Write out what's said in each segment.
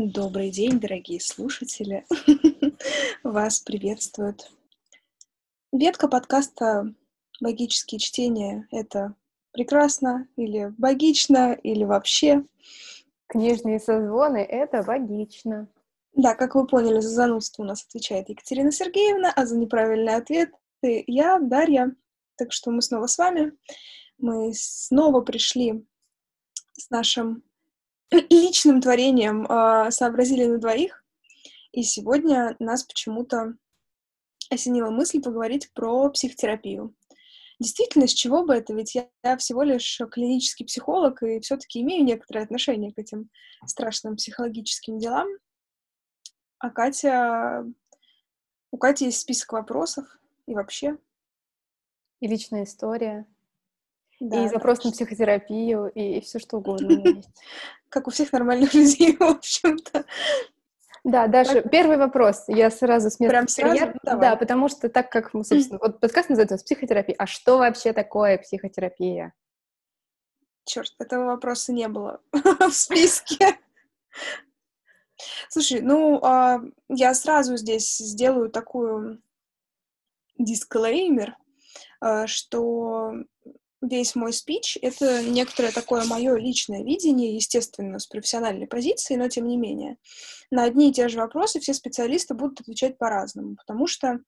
Добрый день, дорогие слушатели. Вас приветствует ветка подкаста «Богические чтения». Это прекрасно или богично, или вообще. Книжные созвоны — это богично. Да, как вы поняли, за занудство у нас отвечает Екатерина Сергеевна, а за неправильный ответ я, Дарья. Так что мы снова с вами. Мы снова пришли с нашим личным творением э, сообразили на двоих. И сегодня нас почему-то осенила мысль поговорить про психотерапию. Действительно, с чего бы это? Ведь я, я всего лишь клинический психолог и все-таки имею некоторое отношение к этим страшным психологическим делам. А Катя... У Кати есть список вопросов и вообще. И личная история. Да, и запрос на психотерапию, и, и все что угодно Как у всех нормальных людей, в общем-то. Да, так... первый вопрос. Я сразу с места Прям сразу? Ну, да, потому что так как, мы, собственно, вот подкаст называется «Психотерапия». А что вообще такое психотерапия? Черт, этого вопроса не было в списке. Слушай, ну, а, я сразу здесь сделаю такую дисклеймер, а, что весь мой спич — это некоторое такое мое личное видение, естественно, с профессиональной позиции, но тем не менее. На одни и те же вопросы все специалисты будут отвечать по-разному, потому что,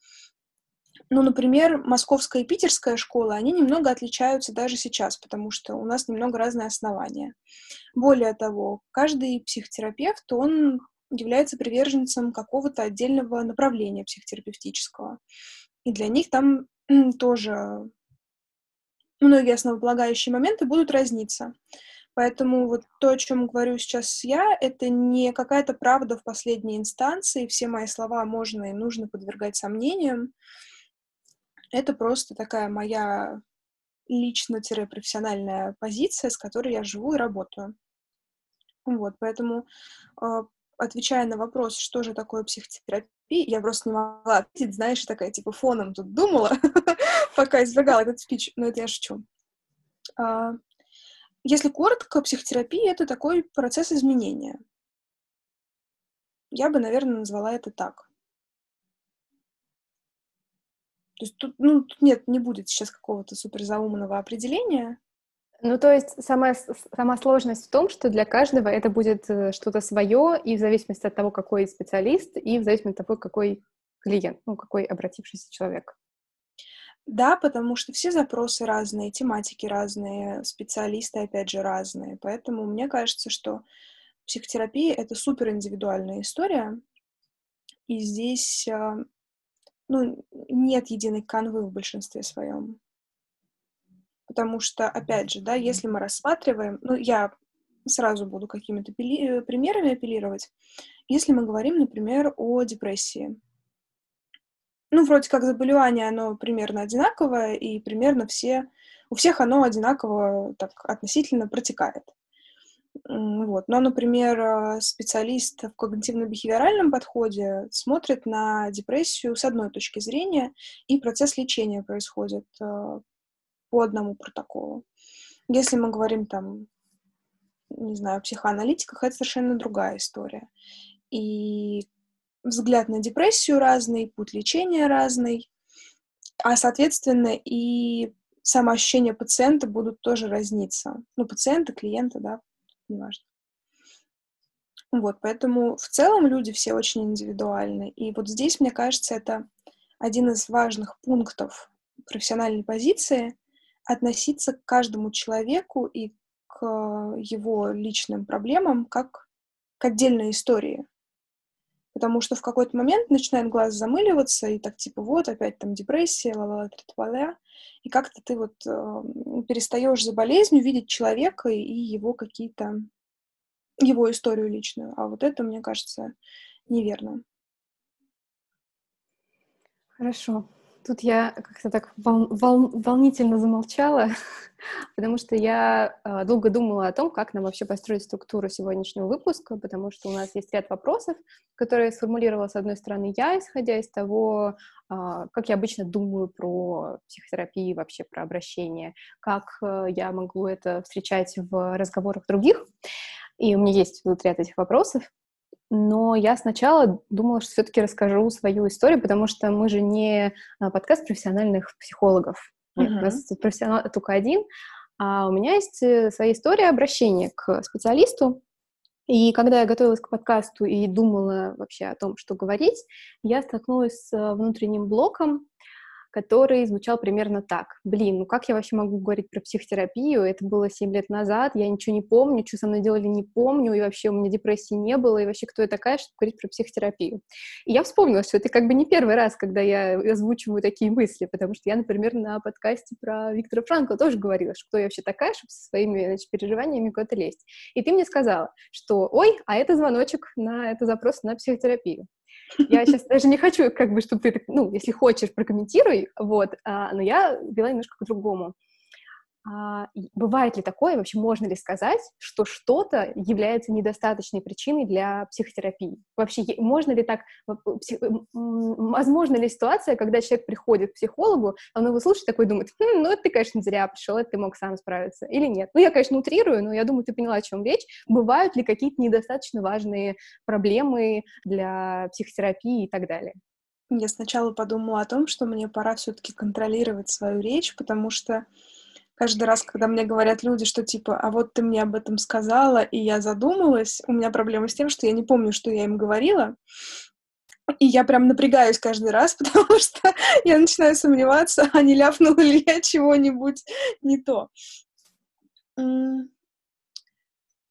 ну, например, московская и питерская школа, они немного отличаются даже сейчас, потому что у нас немного разные основания. Более того, каждый психотерапевт, он является приверженцем какого-то отдельного направления психотерапевтического. И для них там тоже многие основополагающие моменты будут разниться. Поэтому вот то, о чем говорю сейчас я, это не какая-то правда в последней инстанции, все мои слова можно и нужно подвергать сомнениям. Это просто такая моя лично-профессиональная позиция, с которой я живу и работаю. Вот, поэтому, а, отвечая на вопрос, что же такое психотерапия, я просто не могла ответить, знаешь, такая, типа, фоном тут думала, пока извергала этот спич, но это я шучу. А, если коротко, психотерапия — это такой процесс изменения. Я бы, наверное, назвала это так. То есть тут, ну, тут нет, не будет сейчас какого-то суперзаумного определения. Ну, то есть сама, сама сложность в том, что для каждого это будет э, что-то свое, и в зависимости от того, какой специалист, и в зависимости от того, какой клиент, ну, какой обратившийся человек. Да, потому что все запросы разные, тематики разные, специалисты, опять же, разные. Поэтому мне кажется, что психотерапия — это супер индивидуальная история, и здесь а, ну, нет единой канвы в большинстве своем. Потому что, опять же, да, если мы рассматриваем, ну, я сразу буду какими-то примерами апеллировать, если мы говорим, например, о депрессии, ну, вроде как заболевание, оно примерно одинаковое, и примерно все, у всех оно одинаково так относительно протекает. Вот. Но, например, э, специалист в когнитивно-бихевиоральном подходе смотрит на депрессию с одной точки зрения, и процесс лечения происходит э, по одному протоколу. Если мы говорим там, не знаю, о психоаналитиках, это совершенно другая история. И взгляд на депрессию разный, путь лечения разный, а, соответственно, и самоощущение пациента будут тоже разниться. Ну, пациента, клиента, да, неважно. Вот, поэтому в целом люди все очень индивидуальны. И вот здесь, мне кажется, это один из важных пунктов профессиональной позиции — относиться к каждому человеку и к его личным проблемам как к отдельной истории потому что в какой-то момент начинает глаз замыливаться, и так типа вот опять там депрессия, ла ла ла и как-то ты вот э, перестаешь за болезнью видеть человека и его какие-то, его историю личную. А вот это, мне кажется, неверно. Хорошо. Тут я как-то так вол, вол, волнительно замолчала, потому что я э, долго думала о том, как нам вообще построить структуру сегодняшнего выпуска, потому что у нас есть ряд вопросов, которые сформулировала, с одной стороны, я, исходя из того, э, как я обычно думаю про психотерапию, вообще про обращение, как э, я могу это встречать в разговорах других. И у меня есть вот ряд этих вопросов. Но я сначала думала, что все-таки расскажу свою историю, потому что мы же не а, подкаст профессиональных психологов. Uh-huh. у нас профессионал только один. А у меня есть э, своя история обращения к специалисту. И когда я готовилась к подкасту и думала вообще о том, что говорить, я столкнулась с э, внутренним блоком, который звучал примерно так. Блин, ну как я вообще могу говорить про психотерапию? Это было 7 лет назад, я ничего не помню, что со мной делали, не помню, и вообще у меня депрессии не было, и вообще кто я такая, чтобы говорить про психотерапию? И я вспомнила, что это как бы не первый раз, когда я озвучиваю такие мысли, потому что я, например, на подкасте про Виктора Франкла тоже говорила, что кто я вообще такая, чтобы со своими значит, переживаниями куда-то лезть. И ты мне сказала, что, ой, а это звоночек на это запрос на психотерапию. Я сейчас даже не хочу, как бы, чтобы ты, ну, если хочешь, прокомментируй, вот, а, но я вела немножко по-другому. А, бывает ли такое, вообще можно ли сказать, что что-то является недостаточной причиной для психотерапии? Вообще, можно ли так, возможно ли ситуация, когда человек приходит к психологу, он его слушает такой думает, хм, ну это ты, конечно, зря пришел, это ты мог сам справиться, или нет? Ну, я, конечно, утрирую, но я думаю, ты поняла, о чем речь. Бывают ли какие-то недостаточно важные проблемы для психотерапии и так далее? Я сначала подумала о том, что мне пора все-таки контролировать свою речь, потому что каждый раз, когда мне говорят люди, что типа, а вот ты мне об этом сказала, и я задумалась, у меня проблема с тем, что я не помню, что я им говорила, и я прям напрягаюсь каждый раз, потому что я начинаю сомневаться, а не ляпнула ли я чего-нибудь не то.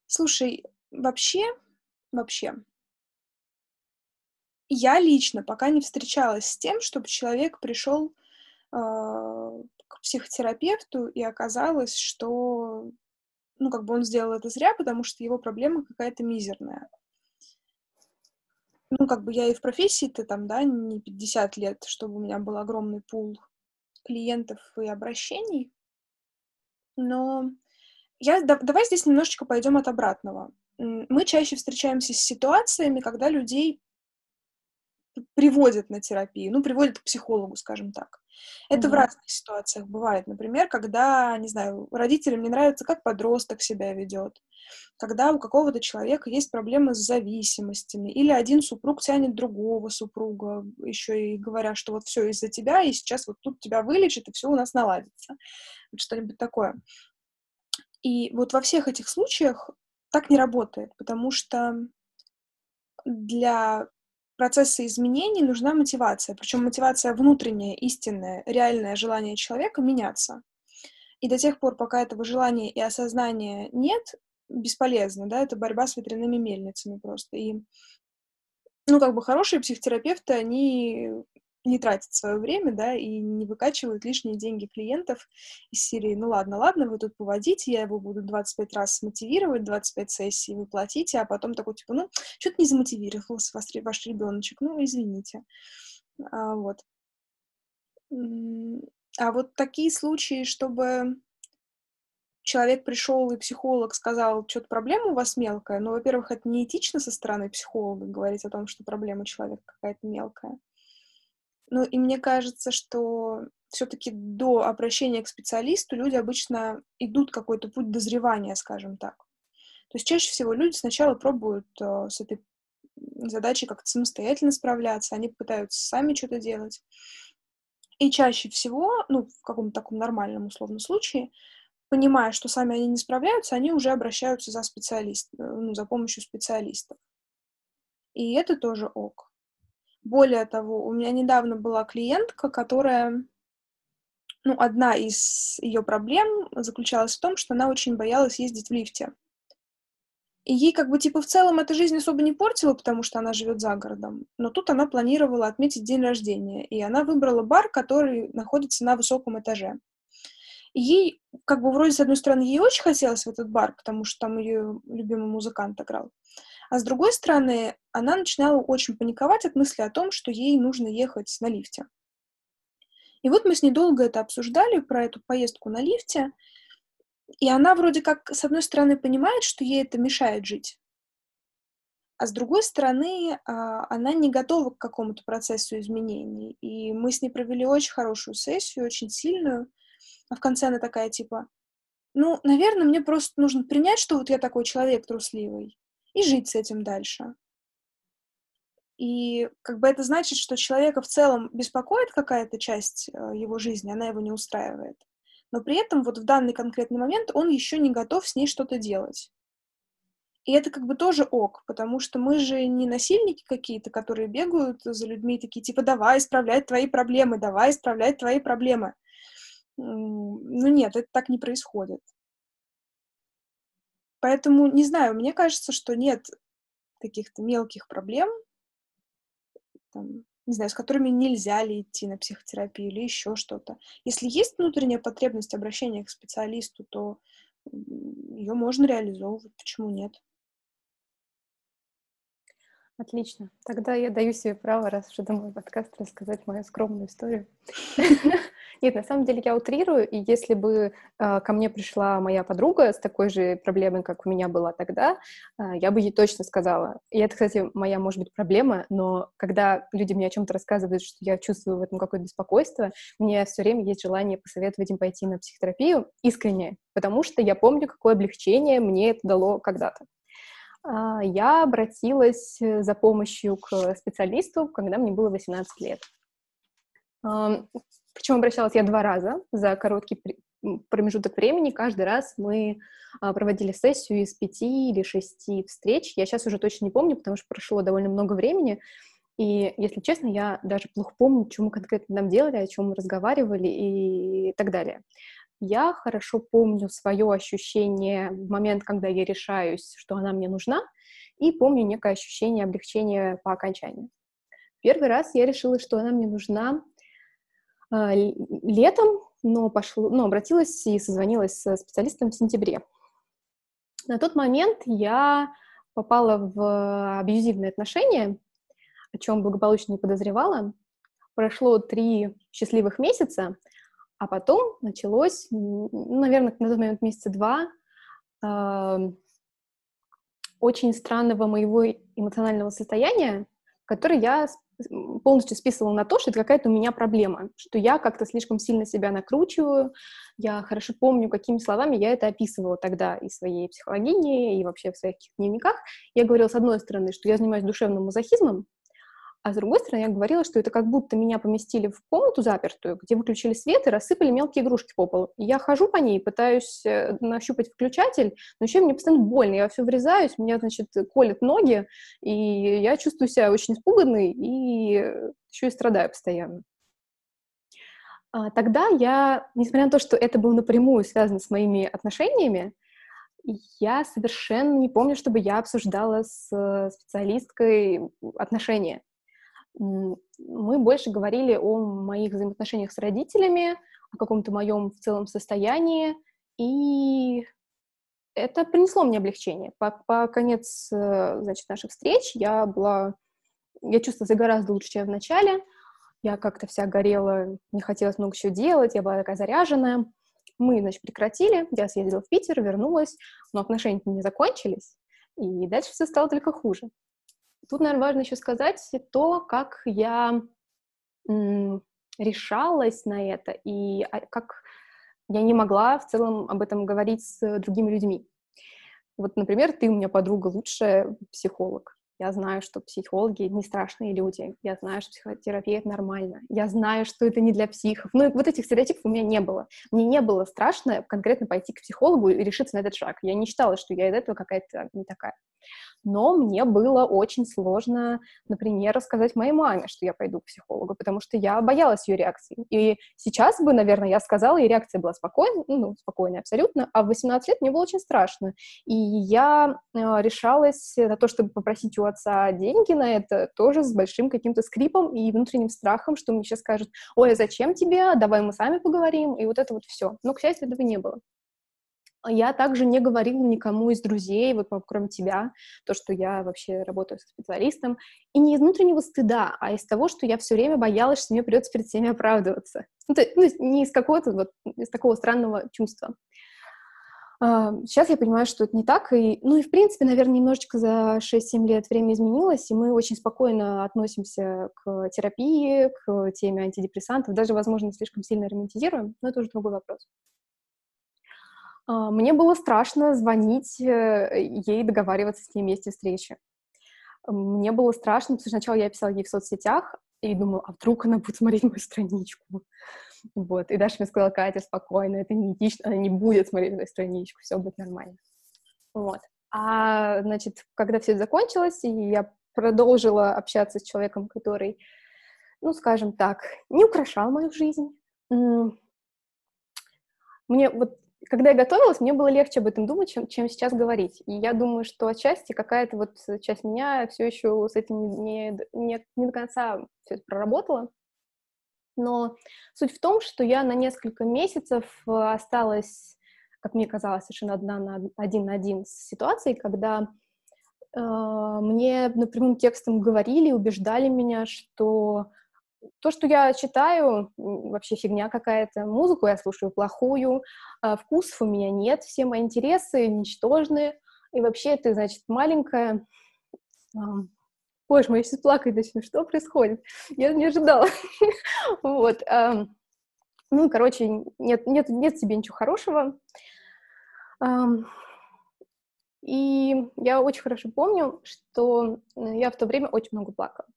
Слушай, вообще, вообще, я лично пока не встречалась с тем, чтобы человек пришел а, к психотерапевту, и оказалось, что, ну, как бы он сделал это зря, потому что его проблема какая-то мизерная. Ну, как бы я и в профессии-то там, да, не 50 лет, чтобы у меня был огромный пул клиентов и обращений, но я, да, давай здесь немножечко пойдем от обратного. Мы чаще встречаемся с ситуациями, когда людей приводят на терапию, ну, приводят к психологу, скажем так. Это mm-hmm. в разных ситуациях бывает. Например, когда, не знаю, родителям не нравится, как подросток себя ведет, когда у какого-то человека есть проблемы с зависимостями, или один супруг тянет другого супруга, еще и говоря, что вот все из-за тебя, и сейчас вот тут тебя вылечит, и все у нас наладится. Вот что-нибудь такое. И вот во всех этих случаях так не работает, потому что для процесса изменений нужна мотивация, причем мотивация внутренняя, истинная, реальное желание человека меняться. И до тех пор, пока этого желания и осознания нет, бесполезно, да, это борьба с ветряными мельницами просто. И, ну, как бы хорошие психотерапевты, они не тратят свое время, да, и не выкачивают лишние деньги клиентов из серии, ну ладно, ладно, вы тут поводите, я его буду 25 раз мотивировать, 25 сессий вы платите, а потом такой, типа, ну, что-то не замотивировался вас, ваш ребеночек, ну, извините. А, вот. А вот такие случаи, чтобы человек пришел и психолог сказал, что-то проблема у вас мелкая, ну, во-первых, это неэтично со стороны психолога говорить о том, что проблема человека какая-то мелкая. Ну, и мне кажется, что все-таки до обращения к специалисту люди обычно идут какой-то путь дозревания, скажем так. То есть чаще всего люди сначала пробуют э, с этой задачей как-то самостоятельно справляться, они пытаются сами что-то делать. И чаще всего, ну, в каком-то таком нормальном условном случае, понимая, что сами они не справляются, они уже обращаются за специалист, э, ну, за помощью специалистов. И это тоже ок. Более того, у меня недавно была клиентка, которая, ну, одна из ее проблем заключалась в том, что она очень боялась ездить в лифте. И ей как бы типа в целом эта жизнь особо не портила, потому что она живет за городом. Но тут она планировала отметить день рождения, и она выбрала бар, который находится на высоком этаже. И ей, как бы вроде, с одной стороны, ей очень хотелось в этот бар, потому что там ее любимый музыкант играл. А с другой стороны, она начинала очень паниковать от мысли о том, что ей нужно ехать на лифте. И вот мы с ней долго это обсуждали, про эту поездку на лифте, и она вроде как, с одной стороны, понимает, что ей это мешает жить, а с другой стороны, а, она не готова к какому-то процессу изменений. И мы с ней провели очень хорошую сессию, очень сильную. А в конце она такая, типа, ну, наверное, мне просто нужно принять, что вот я такой человек трусливый и жить с этим дальше. И как бы это значит, что человека в целом беспокоит какая-то часть э, его жизни, она его не устраивает. Но при этом вот в данный конкретный момент он еще не готов с ней что-то делать. И это как бы тоже ок, потому что мы же не насильники какие-то, которые бегают за людьми такие, типа, давай исправлять твои проблемы, давай исправлять твои проблемы. Ну нет, это так не происходит. Поэтому, не знаю, мне кажется, что нет каких-то мелких проблем, там, не знаю, с которыми нельзя ли идти на психотерапию или еще что-то. Если есть внутренняя потребность обращения к специалисту, то ее можно реализовывать, почему нет? Отлично. Тогда я даю себе право, раз уже мой подкаст, рассказать мою скромную историю. Нет, на самом деле я утрирую, и если бы э, ко мне пришла моя подруга с такой же проблемой, как у меня была тогда, э, я бы ей точно сказала. И это, кстати, моя, может быть, проблема, но когда люди мне о чем-то рассказывают, что я чувствую в этом какое-то беспокойство, мне все время есть желание посоветовать им пойти на психотерапию искренне, потому что я помню, какое облегчение мне это дало когда-то. А, я обратилась за помощью к специалисту, когда мне было 18 лет. Причем обращалась я два раза за короткий промежуток времени. Каждый раз мы а, проводили сессию из пяти или шести встреч. Я сейчас уже точно не помню, потому что прошло довольно много времени. И, если честно, я даже плохо помню, что мы конкретно там делали, о чем мы разговаривали и так далее. Я хорошо помню свое ощущение в момент, когда я решаюсь, что она мне нужна, и помню некое ощущение облегчения по окончанию. Первый раз я решила, что она мне нужна летом, но, пошло, но обратилась и созвонилась с специалистом в сентябре. На тот момент я попала в абьюзивные отношения, о чем благополучно не подозревала. Прошло три счастливых месяца, а потом началось, ну, наверное, на тот момент месяца два, э, очень странного моего эмоционального состояния, который я полностью списывала на то, что это какая-то у меня проблема, что я как-то слишком сильно себя накручиваю. Я хорошо помню, какими словами я это описывала тогда и своей психологине, и вообще в своих дневниках. Я говорила, с одной стороны, что я занимаюсь душевным мазохизмом, а с другой стороны, я говорила, что это как будто меня поместили в комнату запертую, где выключили свет и рассыпали мелкие игрушки по полу. Я хожу по ней, пытаюсь э, нащупать включатель, но еще мне постоянно больно, я все врезаюсь, меня, значит, колят ноги, и я чувствую себя очень испуганной и еще и страдаю постоянно. А тогда я, несмотря на то, что это было напрямую связано с моими отношениями, я совершенно не помню, чтобы я обсуждала с э, специалисткой отношения мы больше говорили о моих взаимоотношениях с родителями, о каком-то моем в целом состоянии, и это принесло мне облегчение. По, по конец, э, значит, наших встреч я была, я чувствовала себя гораздо лучше, чем в начале. Я как-то вся горела, не хотелось много чего делать, я была такая заряженная. Мы, значит, прекратили, я съездила в Питер, вернулась, но отношения не закончились, и дальше все стало только хуже. Тут, наверное, важно еще сказать то, как я решалась на это и а, как я не могла в целом об этом говорить с другими людьми. Вот, например, ты у меня подруга лучшая психолог. Я знаю, что психологи не страшные люди. Я знаю, что психотерапия — это нормально. Я знаю, что это не для психов. Ну, вот этих стереотипов у меня не было. Мне не было страшно конкретно пойти к психологу и решиться на этот шаг. Я не считала, что я из этого какая-то не такая но мне было очень сложно, например, рассказать моей маме, что я пойду к психологу, потому что я боялась ее реакции. И сейчас бы, наверное, я сказала, и реакция была спокойная, ну, спокойная абсолютно, а в 18 лет мне было очень страшно. И я э, решалась на то, чтобы попросить у отца деньги на это, тоже с большим каким-то скрипом и внутренним страхом, что мне сейчас скажут, ой, а зачем тебе, давай мы сами поговорим, и вот это вот все. Но, к счастью, этого не было. Я также не говорила никому из друзей, вот кроме тебя, то, что я вообще работаю со специалистом, и не из внутреннего стыда, а из того, что я все время боялась, что мне придется перед всеми оправдываться. Ну, то, ну не из какого-то вот, из такого странного чувства. Сейчас я понимаю, что это не так, и, ну и, в принципе, наверное, немножечко за 6-7 лет время изменилось, и мы очень спокойно относимся к терапии, к теме антидепрессантов, даже, возможно, слишком сильно романтизируем, но это уже другой вопрос. А, мне было страшно звонить э, ей, договариваться с ней месте встречи. мне было страшно, потому что сначала я писала ей в соцсетях и думала, а вдруг она будет смотреть мою страничку. Вот. И Даша мне сказала, Катя, спокойно, это не этично, она не будет смотреть мою страничку, все будет нормально. Вот. А, значит, когда все закончилось, и я продолжила общаться с человеком, который, ну, скажем так, не украшал мою жизнь. Мне вот, когда я готовилась, мне было легче об этом думать, чем, чем сейчас говорить. И я думаю, что отчасти какая-то вот часть меня все еще с этим не, не, не до конца все это проработала. Но суть в том, что я на несколько месяцев э, осталась, как мне казалось, совершенно одна на один на один с ситуацией, когда э, мне напрямую текстом говорили, убеждали меня, что то, что я читаю, вообще фигня какая-то. Музыку я слушаю плохую, э, вкусов у меня нет, все мои интересы ничтожны, и вообще ты, значит, маленькая, Боже мой, я сейчас плакать начну. Что происходит? Я не ожидала. Вот. Ну, короче, нет, нет, нет в тебе ничего хорошего. И я очень хорошо помню, что я в то время очень много плакала.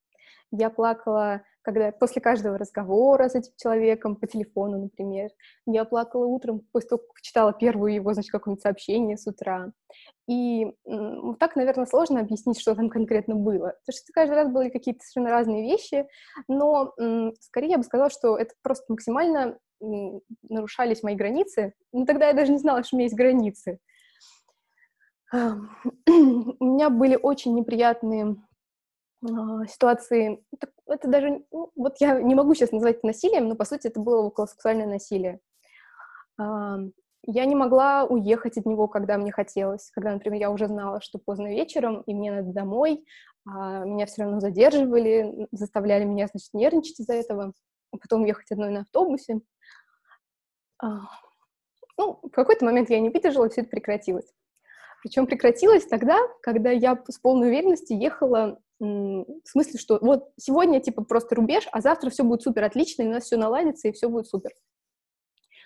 Я плакала когда после каждого разговора с этим человеком по телефону, например. Я плакала утром после того, как читала первую его, значит, какое-нибудь сообщение с утра. И вот так, наверное, сложно объяснить, что там конкретно было. Потому что каждый раз были какие-то совершенно разные вещи, но скорее я бы сказала, что это просто максимально нарушались мои границы. Но тогда я даже не знала, что у меня есть границы. У меня были очень неприятные ситуации, это даже, ну, вот я не могу сейчас назвать это насилием, но по сути это было околосексуальное насилие. Я не могла уехать от него, когда мне хотелось, когда, например, я уже знала, что поздно вечером, и мне надо домой, а меня все равно задерживали, заставляли меня, значит, нервничать из-за этого, а потом ехать одной на автобусе. А, ну, в какой-то момент я не выдержала, и все это прекратилось. Причем прекратилось тогда, когда я с полной уверенностью ехала в смысле, что вот сегодня типа просто рубеж, а завтра все будет супер отлично, и у нас все наладится, и все будет супер.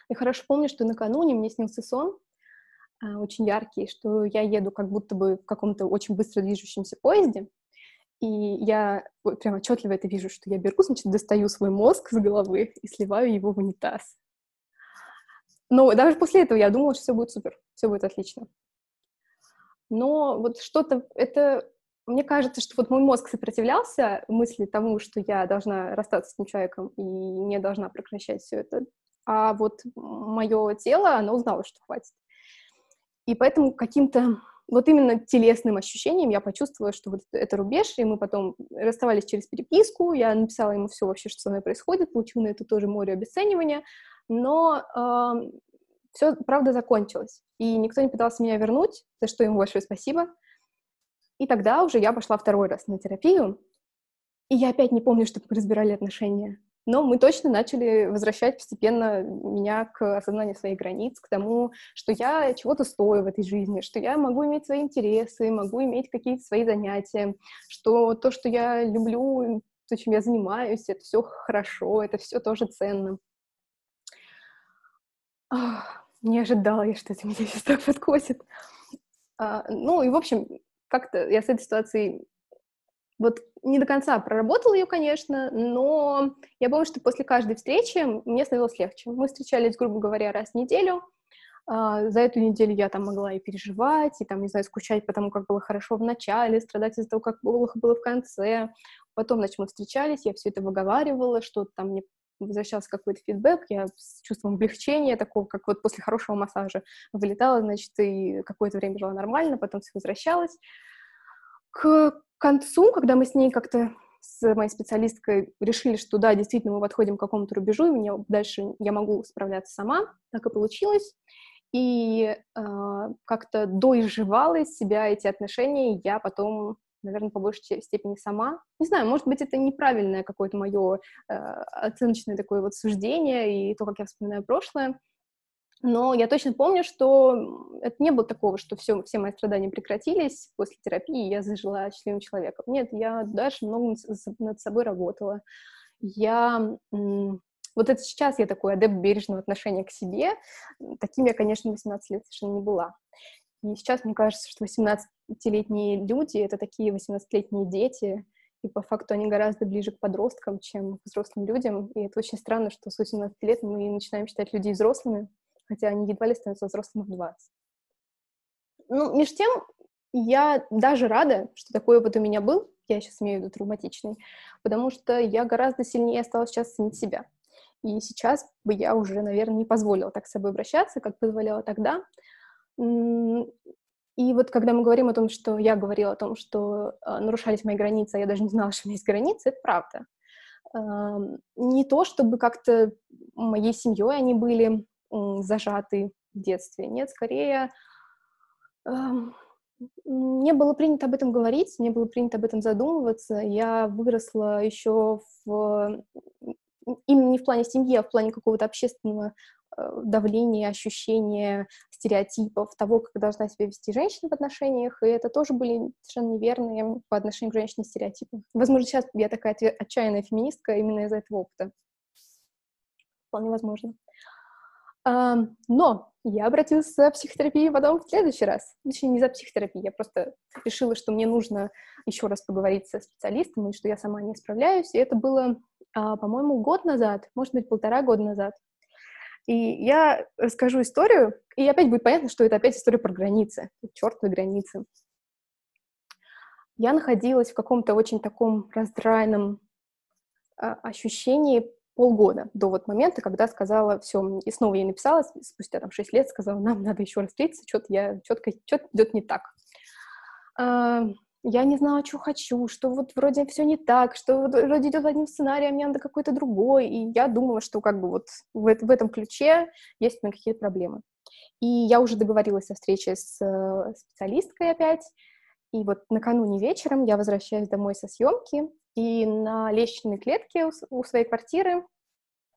Я хорошо помню, что накануне мне снился сон, а, очень яркий, что я еду как будто бы в каком-то очень быстро движущемся поезде, и я прям отчетливо это вижу, что я беру, значит, достаю свой мозг с головы и сливаю его в унитаз. Но даже после этого я думала, что все будет супер, все будет отлично. Но вот что-то, это мне кажется, что вот мой мозг сопротивлялся мысли тому, что я должна расстаться с этим человеком и не должна прекращать все это. А вот мое тело, оно узнало, что хватит. И поэтому каким-то вот именно телесным ощущением я почувствовала, что вот это рубеж, и мы потом расставались через переписку, я написала ему все вообще, что со мной происходит, получила на это тоже море обесценивания, но все, правда, закончилось, и никто не пытался меня вернуть, за что им большое спасибо, и тогда уже я пошла второй раз на терапию, и я опять не помню, что мы разбирали отношения. Но мы точно начали возвращать постепенно меня к осознанию своих границ, к тому, что я чего-то стою в этой жизни, что я могу иметь свои интересы, могу иметь какие-то свои занятия, что то, что я люблю, то, чем я занимаюсь, это все хорошо, это все тоже ценно. Не ожидала я, что это меня сейчас так подкосит. А, ну и, в общем, как-то я с этой ситуацией вот не до конца проработала ее, конечно, но я помню, что после каждой встречи мне становилось легче. Мы встречались, грубо говоря, раз в неделю. Uh, за эту неделю я там могла и переживать, и там, не знаю, скучать по тому, как было хорошо в начале, страдать из-за того, как плохо было в конце. Потом, значит, мы встречались, я все это выговаривала, что там мне возвращался какой-то фидбэк, я с чувством облегчения, такого, как вот после хорошего массажа вылетала, значит, и какое-то время жила нормально, потом все возвращалась. К концу, когда мы с ней как-то с моей специалисткой решили, что да, действительно, мы подходим к какому-то рубежу, и мне дальше я могу справляться сама, так и получилось. И э, как-то доизживала из себя эти отношения, я потом наверное, по большей степени сама. Не знаю, может быть, это неправильное какое-то мое э, оценочное такое вот суждение и то, как я вспоминаю прошлое. Но я точно помню, что это не было такого, что все, все мои страдания прекратились после терапии, и я зажила счастливым человеком. Нет, я дальше много над собой работала. Я... Вот это сейчас я такой адепт бережного отношения к себе. Таким я, конечно, 18 лет совершенно не была. И сейчас мне кажется, что 18-летние люди — это такие 18-летние дети, и по факту они гораздо ближе к подросткам, чем к взрослым людям. И это очень странно, что с 18 лет мы начинаем считать людей взрослыми, хотя они едва ли становятся взрослыми в 20. Ну, между тем, я даже рада, что такой опыт у меня был, я сейчас имею в виду травматичный, потому что я гораздо сильнее стала сейчас ценить себя. И сейчас бы я уже, наверное, не позволила так с собой обращаться, как позволяла тогда. И вот когда мы говорим о том, что я говорила о том, что э, нарушались мои границы, а я даже не знала, что у меня есть границы, это правда. Не то, чтобы как-то моей семьей они были зажаты в детстве, нет, скорее не было принято об этом говорить, не было принято об этом задумываться. Я выросла еще в именно не в плане семьи, а в плане какого-то общественного давление, ощущение стереотипов того, как должна себя вести женщина в отношениях, и это тоже были совершенно неверные по отношению к женщине стереотипы. Возможно, сейчас я такая отчаянная феминистка именно из-за этого опыта. Вполне возможно. Но я обратилась за психотерапией потом в следующий раз. Точнее, не за психотерапией, я просто решила, что мне нужно еще раз поговорить со специалистом, и что я сама не справляюсь. И это было, а, по-моему, год назад, может быть, полтора года назад. И я расскажу историю, и опять будет понятно, что это опять история про границы, чертовы границы. Я находилась в каком-то очень таком раздраенном а, ощущении полгода до вот момента, когда сказала, все, и снова ей написала, спустя там 6 лет, сказала, нам надо еще раз встретиться, что-то я, четко, что-то идет не так. Я не знала, что хочу, что вот вроде все не так, что вот вроде идет одним сценарием, мне надо какой-то другой, и я думала, что как бы вот в, в этом ключе есть у меня какие-то проблемы. И я уже договорилась о встрече с э, специалисткой опять, и вот накануне вечером я возвращаюсь домой со съемки, и на лестничной клетке у, своей квартиры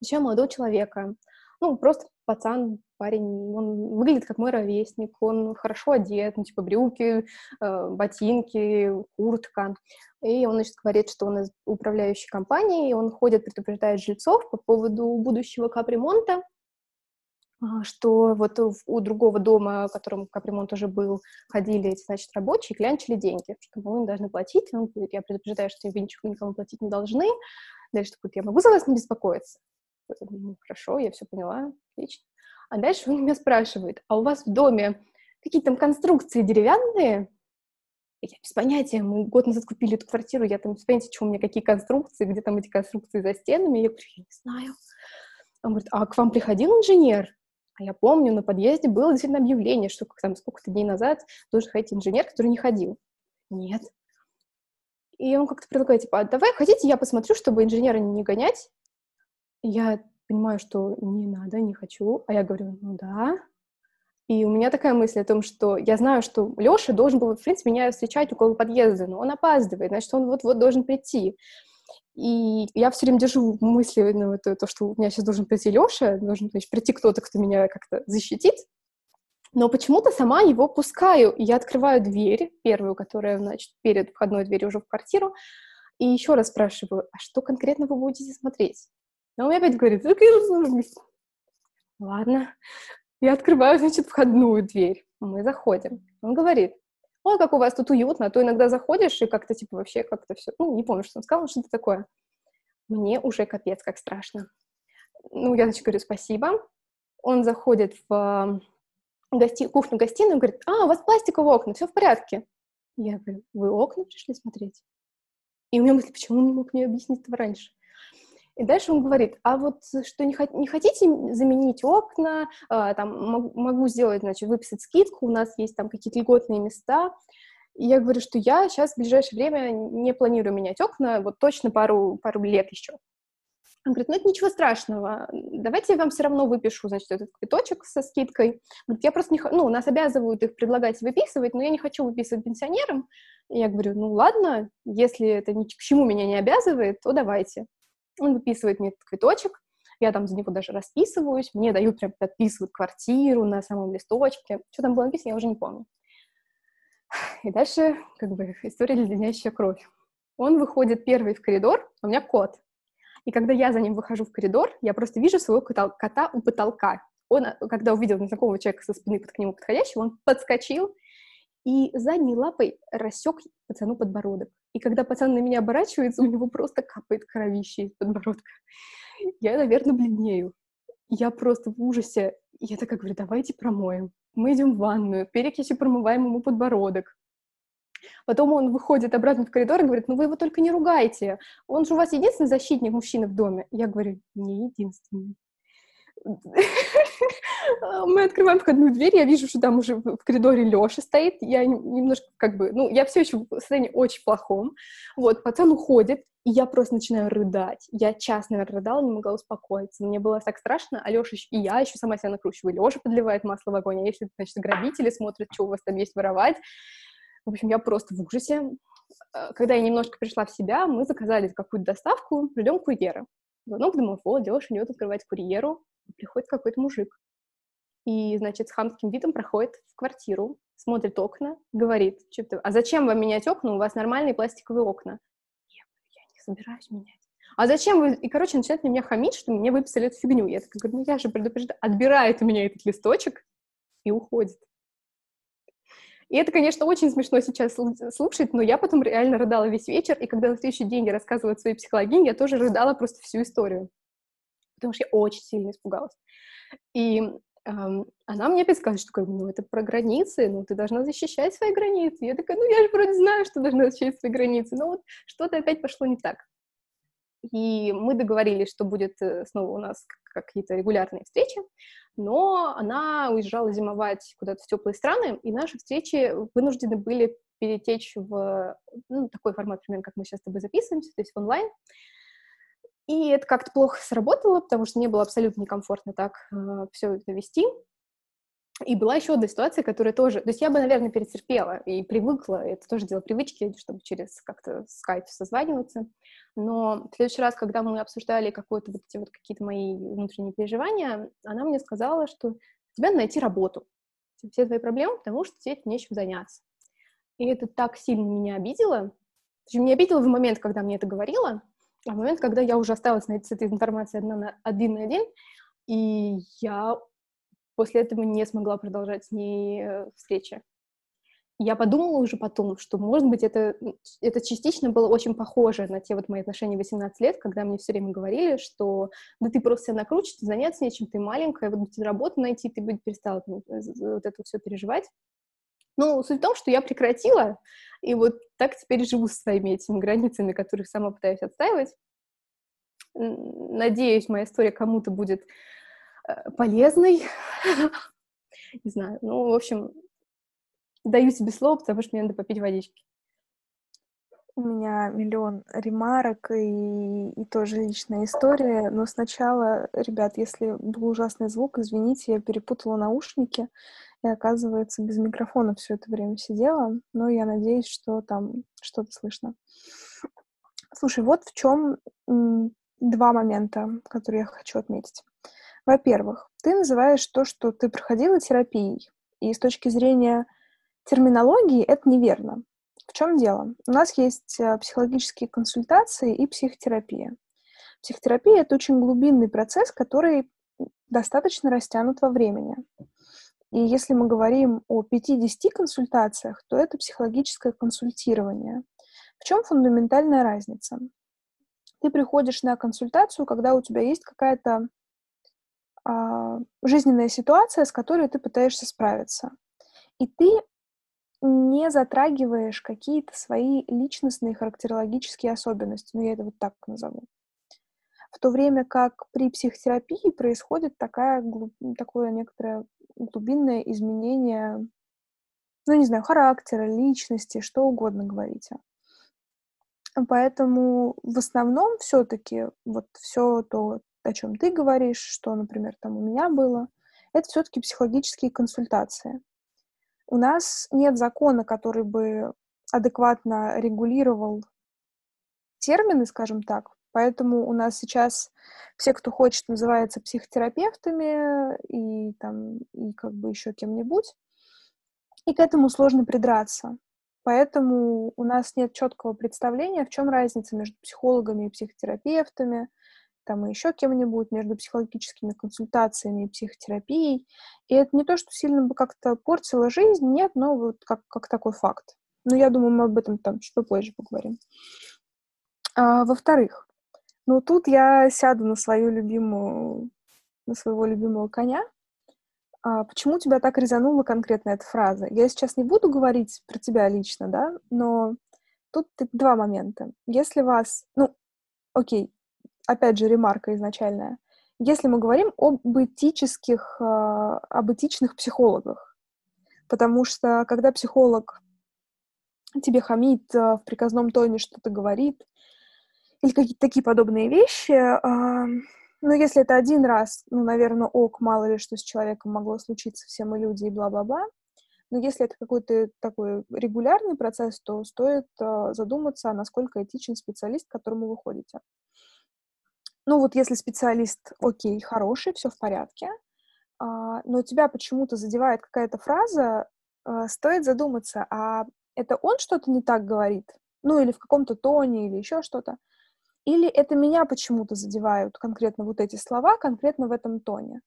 встречаю молодого человека, ну, просто пацан, парень, он выглядит как мой ровесник, он хорошо одет, ну, типа брюки, э, ботинки, куртка. И он, значит, говорит, что он из управляющей компании, и он ходит, предупреждает жильцов по поводу будущего капремонта, а, что вот у другого дома, в котором капремонт уже был, ходили эти, значит, рабочие, клянчили деньги, что мы им должны платить. Он говорит, я предупреждаю, что вы ничего никому платить не должны. Дальше такой, я могу за вас не беспокоиться? Ну, хорошо, я все поняла, отлично. А дальше он меня спрашивает, а у вас в доме какие там конструкции деревянные? Я без понятия, мы год назад купили эту квартиру, я там без понятия, что у меня какие конструкции, где там эти конструкции за стенами. Я говорю, я не знаю. Он говорит, а к вам приходил инженер? А я помню, на подъезде было действительно объявление, что там сколько-то дней назад должен ходить инженер, который не ходил. Нет. И он как-то предлагает, типа, а давай, хотите, я посмотрю, чтобы инженера не гонять? я понимаю, что не надо, не хочу, а я говорю, ну да. И у меня такая мысль о том, что я знаю, что Лёша должен был, в принципе, меня встречать около подъезда, но он опаздывает, значит, он вот-вот должен прийти. И я все время держу мысли ну, это, то, что у меня сейчас должен прийти Лёша, должен значит, прийти кто-то, кто меня как-то защитит, но почему-то сама его пускаю. И я открываю дверь, первую, которая, значит, перед входной дверью уже в квартиру, и еще раз спрашиваю, а что конкретно вы будете смотреть? А он опять говорит, ладно. Я открываю, значит, входную дверь. Мы заходим. Он говорит, ой, как у вас тут уютно, а то иногда заходишь и как-то, типа, вообще как-то все, ну, не помню, что он сказал, что-то такое. Мне уже капец как страшно. Ну, я, значит, говорю, спасибо. Он заходит в гости... кухню-гостиную и говорит, а, у вас пластиковые окна, все в порядке. Я говорю, вы окна пришли смотреть? И у меня мысли, почему он не мог мне объяснить этого раньше? И дальше он говорит, а вот что не, хотите заменить окна, а, там могу сделать, значит, выписать скидку, у нас есть там какие-то льготные места. И я говорю, что я сейчас в ближайшее время не планирую менять окна, вот точно пару, пару лет еще. Он говорит, ну это ничего страшного, давайте я вам все равно выпишу, значит, этот квиточек со скидкой. Говорит, я просто не, ну, нас обязывают их предлагать выписывать, но я не хочу выписывать пенсионерам. И я говорю, ну ладно, если это ни к чему меня не обязывает, то давайте. Он выписывает мне этот квиточек, я там за него даже расписываюсь, мне дают прям подписывают квартиру на самом листочке. Что там было написано, я уже не помню. И дальше, как бы, история леденящая кровь. Он выходит первый в коридор, а у меня кот. И когда я за ним выхожу в коридор, я просто вижу своего кота, у потолка. Он, когда увидел незнакомого человека со спины к нему подходящего, он подскочил и задней лапой рассек пацану подбородок. И когда пацан на меня оборачивается, у него просто капает кровище из подбородка. Я, наверное, бледнею. Я просто в ужасе. Я такая говорю, давайте промоем. Мы идем в ванную, перекисью промываем ему подбородок. Потом он выходит обратно в коридор и говорит, ну вы его только не ругайте. Он же у вас единственный защитник мужчины в доме. Я говорю, не единственный. Мы открываем входную дверь, я вижу, что там уже в коридоре Лёша стоит, я немножко как бы, ну, я все еще в состоянии очень плохом, вот, пацан уходит, и я просто начинаю рыдать. Я час, наверное, рыдала, не могла успокоиться. Мне было так страшно, а Лёша и я еще сама себя накручиваю. Лёша подливает масло в огонь, а если, значит, грабители смотрят, что у вас там есть воровать. В общем, я просто в ужасе. Э, когда я немножко пришла в себя, мы заказали какую-то доставку, ждем курьера. Ну, думаю, вот, Лёша идет открывать курьеру, приходит какой-то мужик. И, значит, с хамским видом проходит в квартиру, смотрит окна, говорит, что-то, а зачем вам менять окна, у вас нормальные пластиковые окна. Я говорю, я не собираюсь менять. А зачем вы... И, короче, начинает на меня хамить, что мне выписали эту фигню. Я такая говорю, ну я же предупреждаю. Отбирает у меня этот листочек и уходит. И это, конечно, очень смешно сейчас слушать, но я потом реально рыдала весь вечер, и когда на следующий день я рассказывала своей психологине, я тоже рыдала просто всю историю потому что я очень сильно испугалась. И она мне подсказывает, что ну, это про границы, ну, ты должна защищать свои границы. Я такая, ну, я же вроде знаю, что должна защищать свои границы, но вот что-то опять пошло не так. И мы договорились, что будет э, снова у нас какие-то регулярные встречи, но она уезжала зимовать куда-то в теплые страны, и наши встречи вынуждены были перетечь в ну, такой формат, примерно, как мы сейчас с тобой записываемся, то есть в онлайн. И это как-то плохо сработало, потому что мне было абсолютно некомфортно так э, все это вести. И была еще одна ситуация, которая тоже... То есть я бы, наверное, перетерпела и привыкла. Это тоже дело привычки, чтобы через как-то скайп созваниваться. Но в следующий раз, когда мы обсуждали какое-то вот вот какие-то мои внутренние переживания, она мне сказала, что тебе надо найти работу. Все твои проблемы, потому что тебе нечем заняться. И это так сильно меня обидело. Причем меня обидело в момент, когда мне это говорила, а момент, когда я уже осталась с этой информацией одна на, один на один, и я после этого не смогла продолжать с ней э, встречи. Я подумала уже потом, что, может быть, это, это частично было очень похоже на те вот мои отношения 18 лет, когда мне все время говорили, что да ты просто себя накручишь, заняться нечем, ты маленькая, вот тебе работу найти, ты бы перестала вот это все переживать. Ну, суть в том, что я прекратила, и вот так теперь живу со своими этими границами, которых сама пытаюсь отстаивать. Надеюсь, моя история кому-то будет э, полезной. Не знаю. Ну, в общем, даю себе слово, потому что мне надо попить водички. У меня миллион ремарок и, и тоже личная история. Но сначала, ребят, если был ужасный звук, извините, я перепутала наушники и, оказывается, без микрофона все это время сидела, но я надеюсь, что там что-то слышно. Слушай, вот в чем два момента, которые я хочу отметить. Во-первых, ты называешь то, что ты проходила терапией, и с точки зрения терминологии это неверно. В чем дело? У нас есть э, психологические консультации и психотерапия. Психотерапия — это очень глубинный процесс, который достаточно растянут во времени. И если мы говорим о 50 консультациях, то это психологическое консультирование. В чем фундаментальная разница? Ты приходишь на консультацию, когда у тебя есть какая-то а, жизненная ситуация, с которой ты пытаешься справиться. И ты не затрагиваешь какие-то свои личностные характерологические особенности, ну я это вот так назову. В то время как при психотерапии происходит такая, такое некоторое глубинное изменение, ну, не знаю, характера, личности, что угодно говорите. Поэтому в основном все-таки вот все то, о чем ты говоришь, что, например, там у меня было, это все-таки психологические консультации. У нас нет закона, который бы адекватно регулировал термины, скажем так, Поэтому у нас сейчас все, кто хочет, называются психотерапевтами и там и как бы еще кем-нибудь. И к этому сложно придраться. Поэтому у нас нет четкого представления, в чем разница между психологами и психотерапевтами. там и еще кем-нибудь, между психологическими консультациями и психотерапией. И это не то, что сильно бы как-то портило жизнь, нет, но вот как, как такой факт. Но я думаю, мы об этом там чуть попозже поговорим. А, во-вторых, ну тут я сяду на свою любимую, на своего любимого коня. А, почему тебя так резанула конкретно эта фраза? Я сейчас не буду говорить про тебя лично, да, но тут два момента. Если вас, ну, окей, опять же, ремарка изначальная. Если мы говорим об этических, а, об этичных психологах, потому что когда психолог тебе хамит а, в приказном тоне, что-то говорит, или какие-то такие подобные вещи, а, ну, если это один раз, ну, наверное, ок, мало ли что с человеком могло случиться, все мы люди и бла-бла-бла. Но если это какой-то такой регулярный процесс, то стоит задуматься, насколько этичен специалист, к которому вы ходите. Ну вот если специалист, окей, хороший, все в порядке, а, но тебя почему-то задевает какая-то фраза, а, стоит задуматься, а это он что-то не так говорит? Ну или в каком-то тоне, или еще что-то? Или это меня почему-то задевают конкретно вот эти слова, конкретно в этом тоне?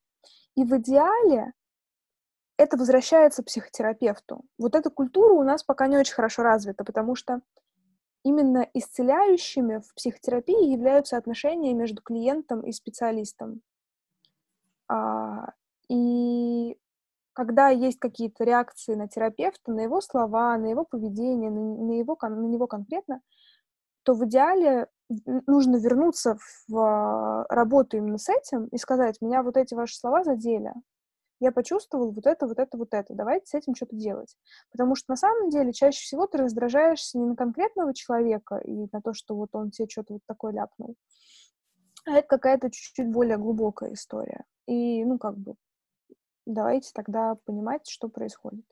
И в идеале это возвращается психотерапевту. Вот эта культура у нас пока не очень хорошо развита, потому что именно исцеляющими в психотерапии являются отношения между клиентом и специалистом. А, и когда есть какие-то реакции на терапевта, на его слова, на его поведение, на, на, его, на него конкретно, то в идеале нужно вернуться в работу именно с этим и сказать, меня вот эти ваши слова задели, я почувствовал вот это, вот это, вот это, давайте с этим что-то делать. Потому что на самом деле чаще всего ты раздражаешься не на конкретного человека и на то, что вот он тебе что-то вот такое ляпнул, а это какая-то чуть-чуть более глубокая история. И, ну, как бы, давайте тогда понимать, что происходит.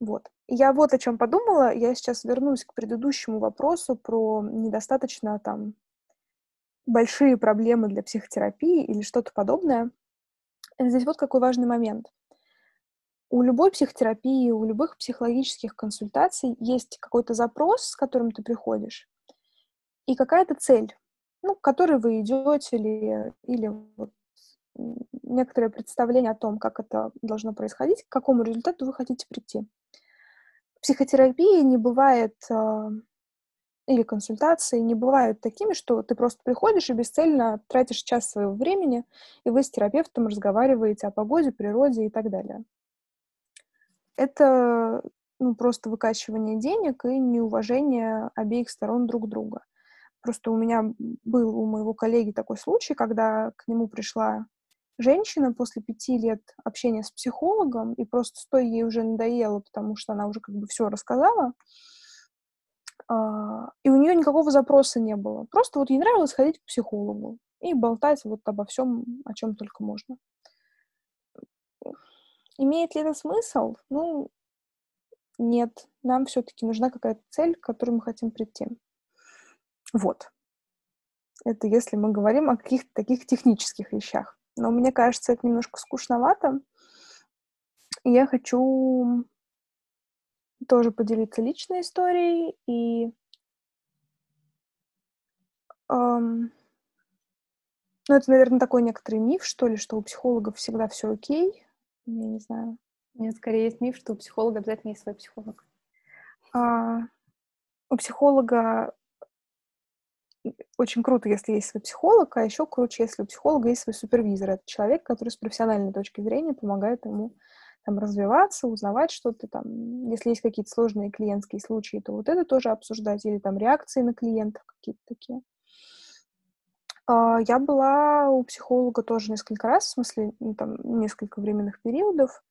Вот. Я вот о чем подумала. Я сейчас вернусь к предыдущему вопросу про недостаточно там большие проблемы для психотерапии или что-то подобное. Здесь вот какой важный момент. У любой психотерапии, у любых психологических консультаций есть какой-то запрос, с которым ты приходишь, и какая-то цель, ну, к которой вы идете, или, или вот некоторое представление о том, как это должно происходить, к какому результату вы хотите прийти. Психотерапии не бывает а, или консультации не бывают такими, что ты просто приходишь и бесцельно тратишь час своего времени, и вы с терапевтом разговариваете о погоде, природе и так далее. Это ну, просто выкачивание денег и неуважение обеих сторон друг друга. Просто у меня был у моего коллеги такой случай, когда к нему пришла женщина после пяти лет общения с психологом, и просто стоя ей уже надоело, потому что она уже как бы все рассказала, а, и у нее никакого запроса не было. Просто вот ей нравилось ходить к психологу и болтать вот обо всем, о чем только можно. Имеет ли это смысл? Ну, нет. Нам все-таки нужна какая-то цель, к которой мы хотим прийти. Вот. Это если мы говорим о каких-то таких технических вещах. Но мне кажется, это немножко скучновато. И я хочу тоже поделиться личной историей и эм, ну, это, наверное, такой некоторый миф, что ли, что у психологов всегда все окей. Я не знаю. Нет, скорее есть миф, что у психолога обязательно есть свой психолог. А, у психолога очень круто, если есть свой психолог, а еще круче, если у психолога есть свой супервизор. Это человек, который с профессиональной точки зрения помогает ему там развиваться, узнавать что-то там. Если есть какие-то сложные клиентские случаи, то вот это тоже обсуждать, или там реакции на клиентов какие-то такие. А, я была у психолога тоже несколько раз, в смысле, ну, там, несколько временных периодов,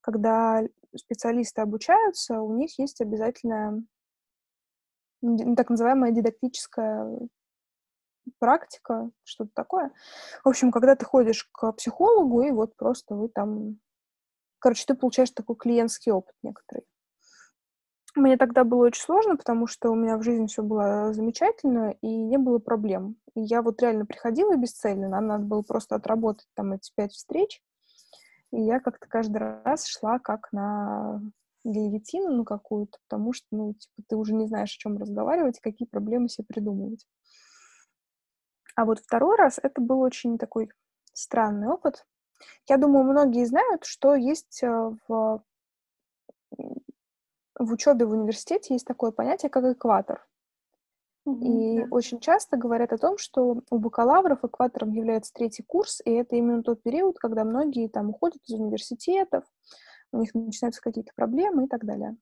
когда специалисты обучаются, у них есть обязательная так называемая дидактическая практика, что-то такое. В общем, когда ты ходишь к психологу, и вот просто вы там Короче, ты получаешь такой клиентский опыт некоторый. Мне тогда было очень сложно, потому что у меня в жизни все было замечательно, и не было проблем. Я вот реально приходила бесцельно, нам надо было просто отработать там эти пять встреч, и я как-то каждый раз шла как на гильотину, ну, какую-то, потому что, ну, типа, ты уже не знаешь, о чем разговаривать, какие проблемы себе придумывать. А вот второй раз это был очень такой странный опыт. Я думаю, многие знают, что есть э, в, в учебе в университете есть такое понятие, как экватор. И да. очень часто говорят о том, что у бакалавров экватором является третий курс, и это именно тот период, когда многие там уходят из университетов, у них начинаются какие-то проблемы и так далее.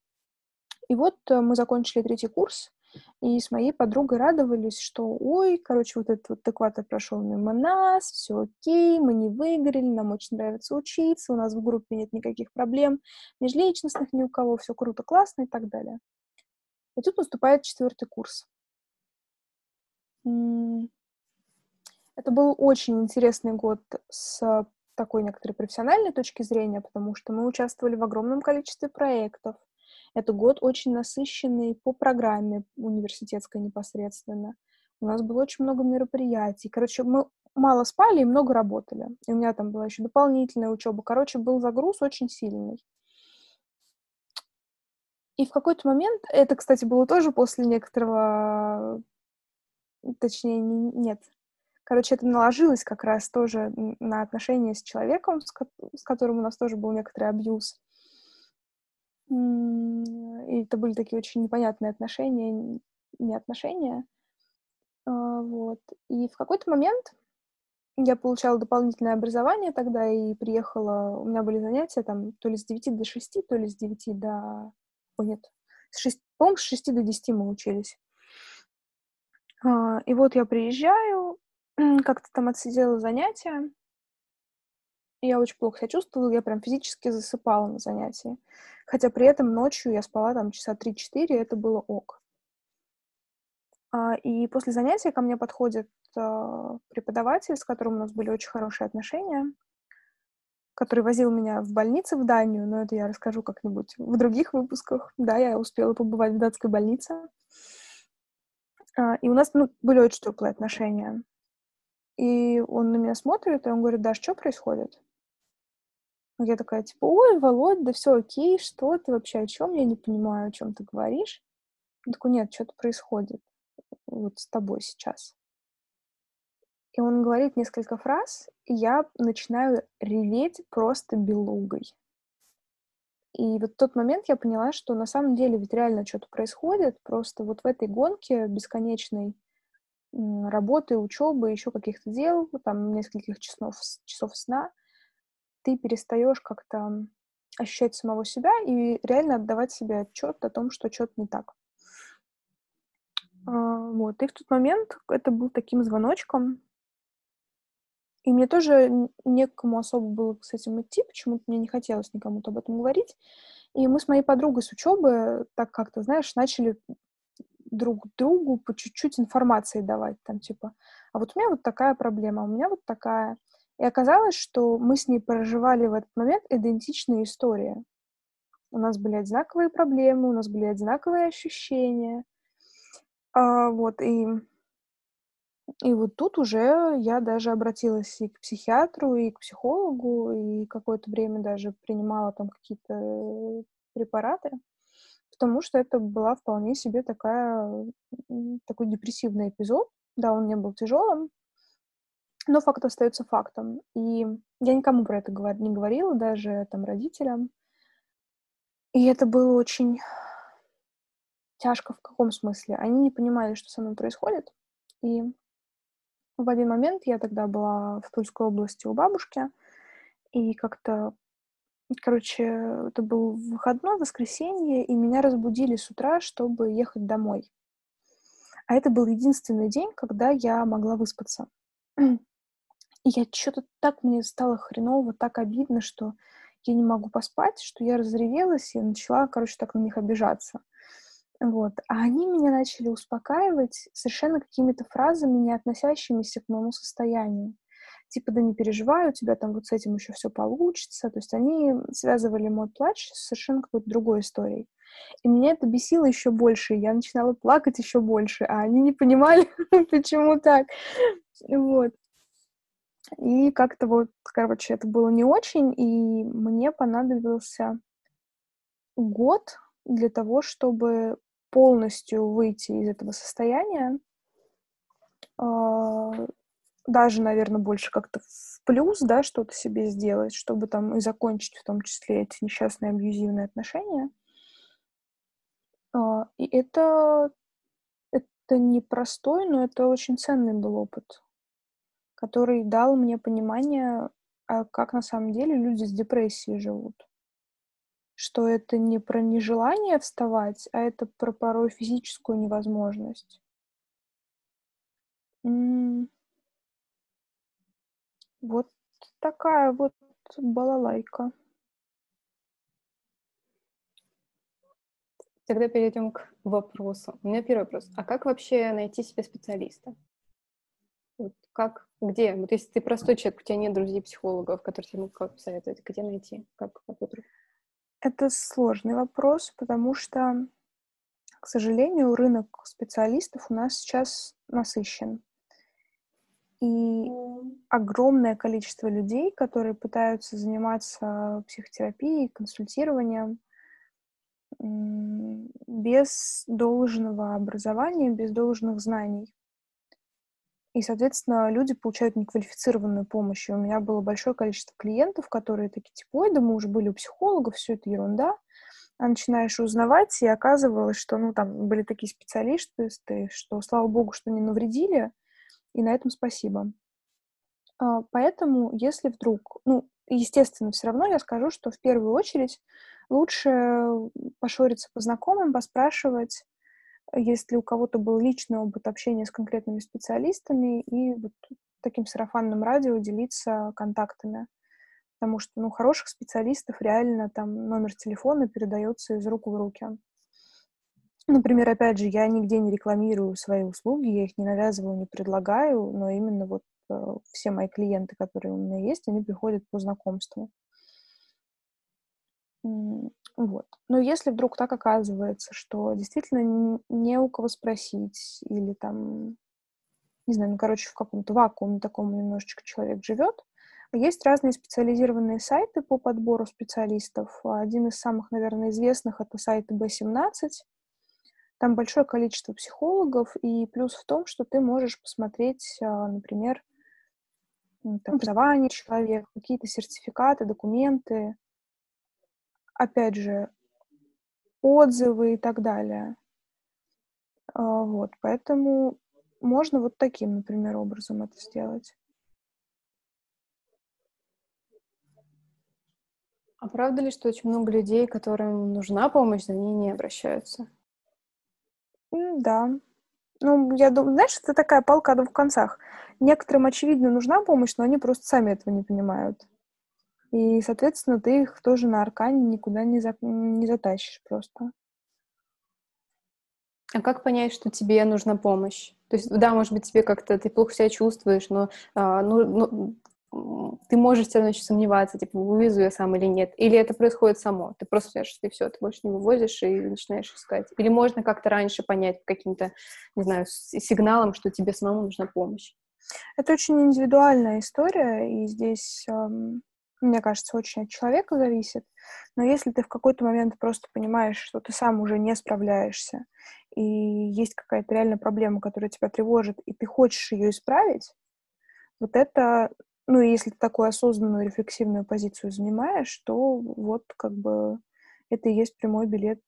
И вот э, мы закончили третий курс, и с моей подругой радовались, что, ой, короче, вот этот вот экватор прошел мимо нас, все окей, мы не выиграли, нам очень нравится учиться, у нас в группе нет никаких проблем межличностных ни у кого, все круто, классно и так далее. И тут наступает четвертый курс. Это был очень интересный год с такой некоторой профессиональной точки зрения, потому что мы участвовали в огромном количестве проектов. Это год очень насыщенный по программе университетской непосредственно. У нас было очень много мероприятий. Короче, мы мало спали и много работали. И у меня там была еще дополнительная учеба. Короче, был загруз очень сильный. И в какой-то момент, это, кстати, было тоже после некоторого, точнее, нет, короче, это наложилось как раз тоже на отношения с человеком, с, ко- с которым у нас тоже был некоторый абьюз. И это были такие очень непонятные отношения, не отношения. А, вот. И в какой-то момент я получала дополнительное образование тогда и приехала, у меня были занятия там то ли с 9 до 6, то ли с 9 до... Ой, нет, с 6, по-моему, с 6 до 10 мы учились. А, и вот я приезжаю, как-то там отсидела занятия, я очень плохо себя чувствовала, я прям физически засыпала на занятии. Хотя при этом ночью я спала там часа 3-4, это было ок. А, и после занятия ко мне подходит а, преподаватель, с которым у нас были очень хорошие отношения, который возил меня в больнице в Данию, но это я расскажу как-нибудь в других выпусках. Да, я успела побывать в датской больнице. А, и у нас ну, были очень теплые отношения. И он на меня смотрит, и он говорит, Даш, что происходит? Я такая, типа, ой, Володь, да все окей, что ты вообще, о чем? Я не понимаю, о чем ты говоришь. Он такой, нет, что-то происходит вот с тобой сейчас. И он говорит несколько фраз, и я начинаю реветь просто белугой. И вот в тот момент я поняла, что на самом деле ведь реально что-то происходит, просто вот в этой гонке бесконечной работы, учебы, еще каких-то дел, там нескольких часов, часов сна — ты перестаешь как-то ощущать самого себя и реально отдавать себе отчет о том, что что-то не так. А, вот. И в тот момент это был таким звоночком. И мне тоже некому особо было с этим идти, почему-то мне не хотелось никому об этом говорить. И мы с моей подругой с учебы так как-то, знаешь, начали друг другу по чуть-чуть информации давать, там, типа, а вот у меня вот такая проблема, у меня вот такая. И оказалось, что мы с ней проживали в этот момент идентичные истории. У нас были одинаковые проблемы, у нас были одинаковые ощущения. А, вот, и, и вот тут уже я даже обратилась и к психиатру, и к психологу, и какое-то время даже принимала там какие-то препараты, потому что это была вполне себе такая, такой депрессивный эпизод. Да, он не был тяжелым, но факт остается фактом. И я никому про это не говорила, даже там родителям. И это было очень тяжко в каком смысле. Они не понимали, что со мной происходит. И в один момент я тогда была в Тульской области у бабушки, и как-то, короче, это был выходной, воскресенье, и меня разбудили с утра, чтобы ехать домой. А это был единственный день, когда я могла выспаться. И я что-то так мне стало хреново, так обидно, что я не могу поспать, что я разревелась и начала, короче, так на них обижаться. Вот. А они меня начали успокаивать совершенно какими-то фразами, не относящимися к моему состоянию. Типа, да не переживай, у тебя там вот с этим еще все получится. То есть они связывали мой плач с совершенно какой-то другой историей. И меня это бесило еще больше, я начинала плакать еще больше, а они не понимали, почему так. Вот. И как-то вот, короче, это было не очень, и мне понадобился год для того, чтобы полностью выйти из этого состояния. А, даже, наверное, больше как-то в плюс, да, что-то себе сделать, чтобы там и закончить в том числе эти несчастные абьюзивные отношения. А, и это, это непростой, но это очень ценный был опыт, который дал мне понимание, а как на самом деле люди с депрессией живут. Что это не про нежелание вставать, а это про порой физическую невозможность. Вот такая вот балалайка. Тогда перейдем к вопросу. У меня первый вопрос. А как вообще найти себе специалиста? Вот как, где? Вот если ты простой человек, у тебя нет друзей-психологов, которые тебе могут посоветовать, где найти? Как, как Это сложный вопрос, потому что, к сожалению, рынок специалистов у нас сейчас насыщен. И огромное количество людей, которые пытаются заниматься психотерапией, консультированием, без должного образования, без должных знаний. И, соответственно, люди получают неквалифицированную помощь. И у меня было большое количество клиентов, которые такие, типа, ой, да мы уже были у психологов, все это ерунда. А начинаешь узнавать, и оказывалось, что, ну, там были такие специалисты, что, слава богу, что не навредили, и на этом спасибо. А, поэтому, если вдруг, ну, естественно, все равно я скажу, что в первую очередь лучше пошориться по знакомым, поспрашивать, если у кого-то был личный опыт общения с конкретными специалистами, и вот таким сарафанным радио делиться контактами. Потому что, ну, хороших специалистов реально там номер телефона передается из рук в руки. Например, опять же, я нигде не рекламирую свои услуги, я их не навязываю, не предлагаю, но именно вот э, все мои клиенты, которые у меня есть, они приходят по знакомству. Вот. Но если вдруг так оказывается, что действительно не у кого спросить, или там, не знаю, ну, короче, в каком-то вакууме таком немножечко человек живет, есть разные специализированные сайты по подбору специалистов. Один из самых, наверное, известных — это сайт B17. Там большое количество психологов, и плюс в том, что ты можешь посмотреть, а, например, образование человека, какие-то сертификаты, документы, опять же, отзывы и так далее. А, вот, поэтому можно вот таким, например, образом это сделать. А правда ли, что очень много людей, которым нужна помощь, за ней не обращаются? Да. Ну, я думаю, знаешь, это такая палка о двух концах. Некоторым, очевидно, нужна помощь, но они просто сами этого не понимают. И, соответственно, ты их тоже на аркане никуда не, за... не затащишь просто. А как понять, что тебе нужна помощь? То есть, да, может быть, тебе как-то ты плохо себя чувствуешь, но а, ну, ну, ты можешь все равно еще сомневаться, типа, вывезу я сам или нет. Или это происходит само. Ты просто знаешь, ты все, ты больше не вывозишь и начинаешь искать. Или можно как-то раньше понять каким-то, не знаю, сигналом, что тебе самому нужна помощь. Это очень индивидуальная история, и здесь, эм, мне кажется, очень от человека зависит. Но если ты в какой-то момент просто понимаешь, что ты сам уже не справляешься, и есть какая-то реальная проблема, которая тебя тревожит, и ты хочешь ее исправить, вот это ну, если ты такую осознанную, рефлексивную позицию занимаешь, то вот как бы это и есть прямой билет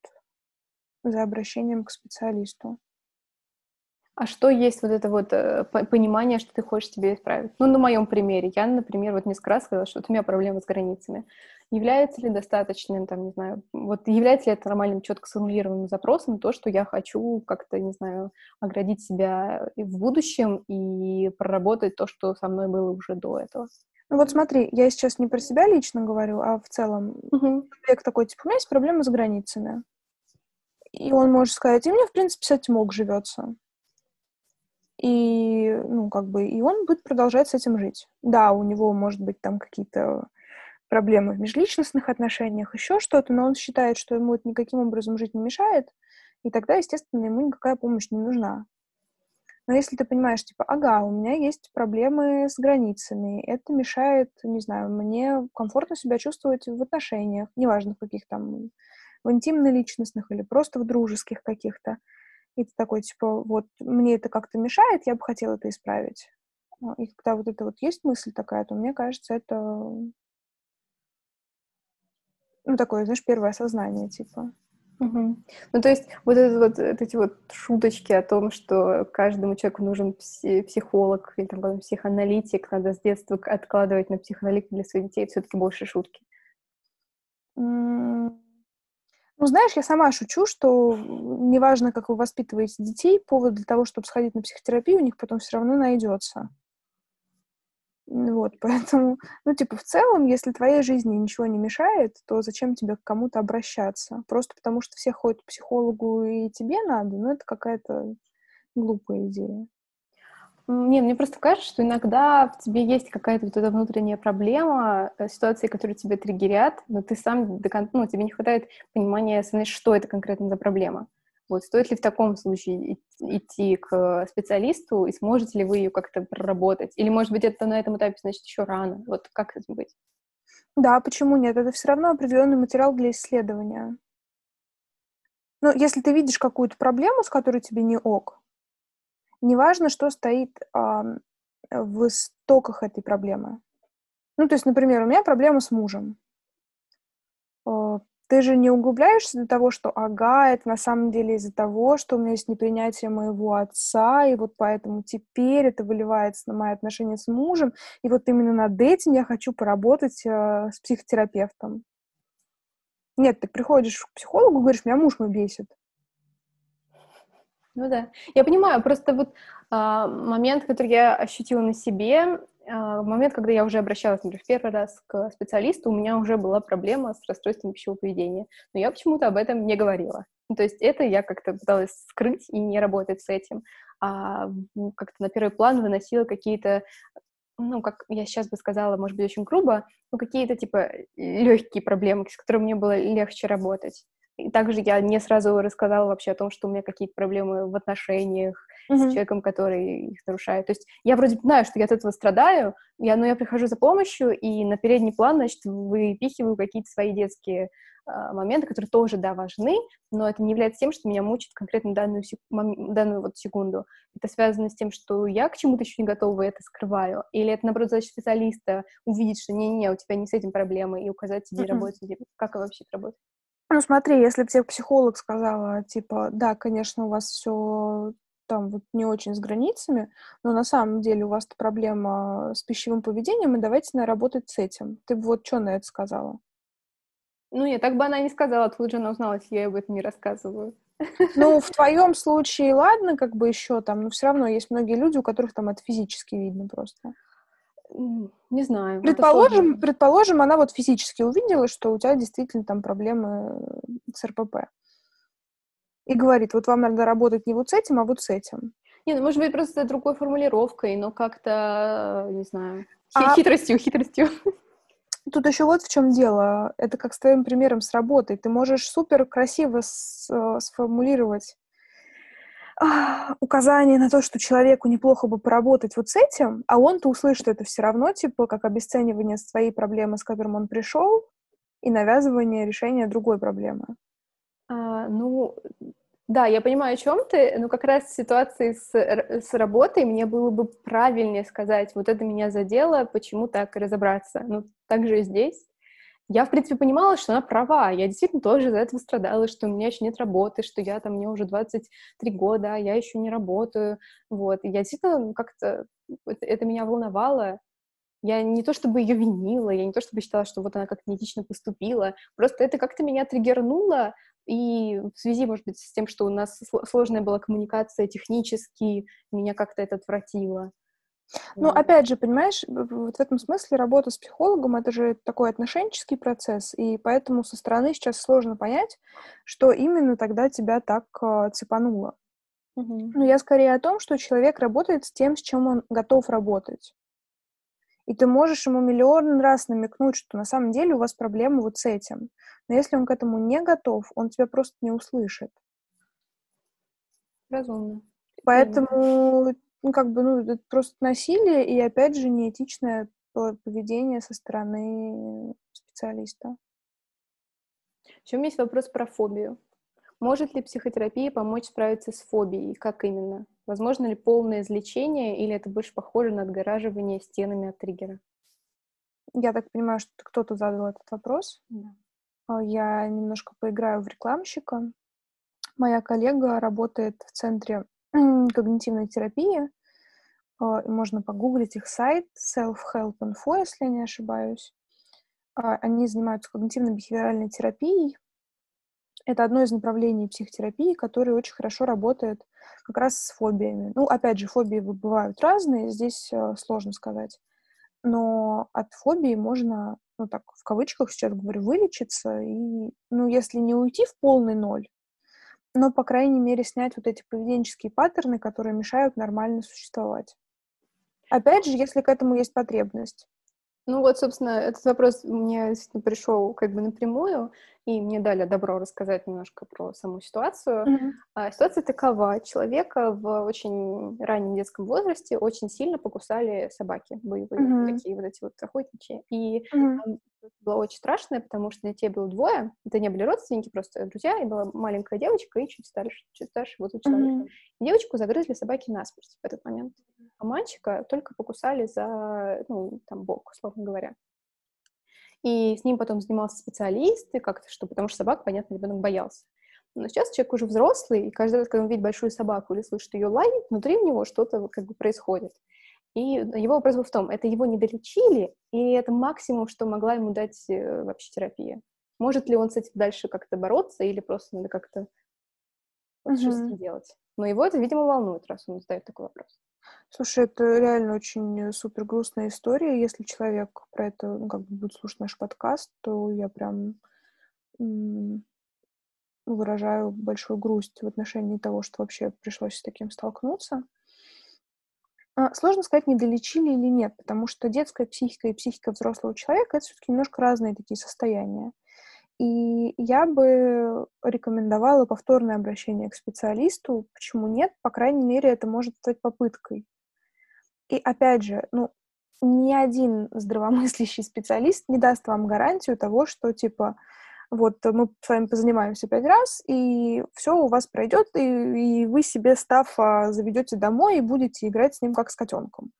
за обращением к специалисту. А что есть вот это вот э, понимание, что ты хочешь себе исправить? Ну, на моем примере. Я, например, вот несколько раз сказала, что вот у меня проблемы с границами. Является ли достаточным, там, не знаю, вот является ли это нормальным, четко сформулированным запросом то, что я хочу как-то, не знаю, оградить себя в будущем и проработать то, что со мной было уже до этого? Ну вот смотри, я сейчас не про себя лично говорю, а в целом. Угу. Человек такой, типа, у меня есть проблемы с границами. И он может сказать, и мне, в принципе, с этим ок живется и, ну, как бы, и он будет продолжать с этим жить. Да, у него, может быть, там какие-то проблемы в межличностных отношениях, еще что-то, но он считает, что ему это никаким образом жить не мешает, и тогда, естественно, ему никакая помощь не нужна. Но если ты понимаешь, типа, ага, у меня есть проблемы с границами, это мешает, не знаю, мне комфортно себя чувствовать в отношениях, неважно, в каких там, в интимно-личностных или просто в дружеских каких-то, и ты такой, типа, вот, мне это как-то мешает, я бы хотела это исправить. И когда вот это вот есть мысль такая, то мне кажется, это ну, такое, знаешь, первое осознание, типа. Угу. Ну, то есть вот, это, вот эти вот шуточки о том, что каждому человеку нужен психолог или там психоаналитик, надо с детства откладывать на психоаналитика для своих детей, все-таки больше шутки. Ну, знаешь, я сама шучу, что неважно, как вы воспитываете детей, повод для того, чтобы сходить на психотерапию, у них потом все равно найдется. Вот, поэтому, ну, типа, в целом, если твоей жизни ничего не мешает, то зачем тебе к кому-то обращаться? Просто потому что все ходят к психологу и тебе надо, ну, это какая-то глупая идея. Не, мне просто кажется, что иногда в тебе есть какая-то вот эта внутренняя проблема, э, ситуации, которые тебя триггерят, но ты сам, ну, тебе не хватает понимания, что это конкретно за проблема. Вот стоит ли в таком случае идти к специалисту, и сможете ли вы ее как-то проработать? Или, может быть, это на этом этапе, значит, еще рано? Вот как это быть? Да, почему нет? Это все равно определенный материал для исследования. Но если ты видишь какую-то проблему, с которой тебе не ок, неважно, что стоит а, в истоках этой проблемы. Ну, то есть, например, у меня проблема с мужем. А, ты же не углубляешься до того, что ага, это на самом деле из-за того, что у меня есть непринятие моего отца, и вот поэтому теперь это выливается на мои отношения с мужем, и вот именно над этим я хочу поработать э, с психотерапевтом. Нет, ты приходишь к психологу, говоришь, меня муж мой бесит. Ну да, я понимаю, просто вот а, момент, который я ощутила на себе, а, момент, когда я уже обращалась, например, в первый раз к специалисту, у меня уже была проблема с расстройством пищевого поведения, но я почему-то об этом не говорила. Ну, то есть это я как-то пыталась скрыть и не работать с этим, а как-то на первый план выносила какие-то ну, как я сейчас бы сказала, может быть, очень грубо, ну, какие-то, типа, легкие проблемы, с которыми мне было легче работать. И также я не сразу рассказала вообще о том, что у меня какие-то проблемы в отношениях mm-hmm. с человеком, который их нарушает. То есть я вроде знаю, что я от этого страдаю, я, но я прихожу за помощью, и на передний план, значит, выпихиваю какие-то свои детские э, моменты, которые тоже, да, важны, но это не является тем, что меня мучит конкретно данную, сек- данную вот секунду. Это связано с тем, что я к чему-то еще не готова, и это скрываю. Или это, наоборот, задача специалиста увидеть, что не-не, у тебя не с этим проблемы, и указать тебе mm-hmm. работать. Как вообще это работает? Ну, смотри, если бы тебе психолог сказала, типа, да, конечно, у вас все там вот не очень с границами, но на самом деле у вас проблема с пищевым поведением, и давайте на работать с этим. Ты бы вот что на это сказала? Ну, нет, так бы она не сказала, тут же она узнала, если я об этом не рассказываю. Ну, в твоем случае, ладно, как бы еще там, но все равно есть многие люди, у которых там это физически видно просто. Не знаю. Предположим, предположим, она вот физически увидела, что у тебя действительно там проблемы с РПП. И говорит, вот вам надо работать не вот с этим, а вот с этим. Не, ну, может быть, просто другой формулировкой, но как-то, не знаю, а... хитростью, хитростью. Тут еще вот в чем дело. Это как с твоим примером с работой. Ты можешь супер красиво э, сформулировать указание на то, что человеку неплохо бы поработать вот с этим, а он-то услышит это все равно, типа, как обесценивание своей проблемы, с которым он пришел, и навязывание решения другой проблемы. А, ну, да, я понимаю, о чем ты, но как раз в ситуации с, с работой мне было бы правильнее сказать, вот это меня задело, почему так разобраться. Ну, так же и здесь я, в принципе, понимала, что она права. Я действительно тоже из-за этого страдала, что у меня еще нет работы, что я там, мне уже 23 года, а я еще не работаю. Вот. И я действительно как-то... Это, это меня волновало. Я не то чтобы ее винила, я не то чтобы считала, что вот она как-то неэтично поступила. Просто это как-то меня триггернуло, и в связи, может быть, с тем, что у нас сложная была коммуникация технически, меня как-то это отвратило. Ну, опять же, понимаешь, вот в этом смысле работа с психологом — это же такой отношенческий процесс, и поэтому со стороны сейчас сложно понять, что именно тогда тебя так э, цепануло. Угу. Но я скорее о том, что человек работает с тем, с чем он готов работать. И ты можешь ему миллион раз намекнуть, что на самом деле у вас проблема вот с этим. Но если он к этому не готов, он тебя просто не услышит. Разумно. Поэтому ну, как бы, ну, это просто насилие и, опять же, неэтичное поведение со стороны специалиста. Еще у меня есть вопрос про фобию. Может ли психотерапия помочь справиться с фобией? Как именно? Возможно ли полное излечение или это больше похоже на отгораживание стенами от триггера? Я так понимаю, что кто-то задал этот вопрос. Да. А, я немножко поиграю в рекламщика. Моя коллега работает в центре когнитивной терапии. А, можно погуглить их сайт Self-Help Info, если я не ошибаюсь. А, они занимаются когнитивно-бихевиоральной терапией. Это одно из направлений психотерапии, которое очень хорошо работает как раз с фобиями. Ну, опять же, фобии бывают разные, здесь сложно сказать но от фобии можно, ну так, в кавычках сейчас говорю, вылечиться, и, ну, если не уйти в полный ноль, но, по крайней мере, снять вот эти поведенческие паттерны, которые мешают нормально существовать. Опять же, если к этому есть потребность. Ну вот, собственно, этот вопрос мне пришел как бы напрямую, и мне дали добро рассказать немножко про саму ситуацию. Mm-hmm. А, ситуация такова. Человека в очень раннем детском возрасте очень сильно покусали собаки боевые, mm-hmm. такие вот эти вот охотничьи. И mm-hmm. было очень страшно, потому что детей было двое. Это не были родственники, просто друзья, и была маленькая девочка, и чуть старше, чуть старше вот у человека. Mm-hmm. Девочку загрызли собаки насмерть в этот момент. А мальчика только покусали за, ну, там, бок, условно говоря. И с ним потом занимался специалист, и как-то что, потому что собак, понятно, ребенок боялся. Но сейчас человек уже взрослый, и каждый раз, когда он видит большую собаку или слышит ее лай, внутри у него что-то как бы происходит. И его вопрос был в том, это его не долечили, и это максимум, что могла ему дать э, вообще терапия. Может ли он с этим дальше как-то бороться, или просто надо как-то mm-hmm. делать? Но его это, видимо, волнует, раз он задает такой вопрос. Слушай, это реально очень супер грустная история. Если человек про это, ну, как бы будет слушать наш подкаст, то я прям выражаю большую грусть в отношении того, что вообще пришлось с таким столкнуться. А, сложно сказать, не долечили или нет, потому что детская психика и психика взрослого человека — это все-таки немножко разные такие состояния. И я бы рекомендовала повторное обращение к специалисту. Почему нет? По крайней мере, это может стать попыткой. И опять же, ну, ни один здравомыслящий специалист не даст вам гарантию того, что, типа, вот мы с вами позанимаемся пять раз, и все у вас пройдет, и, и вы себе Стаффа заведете домой и будете играть с ним как с котенком.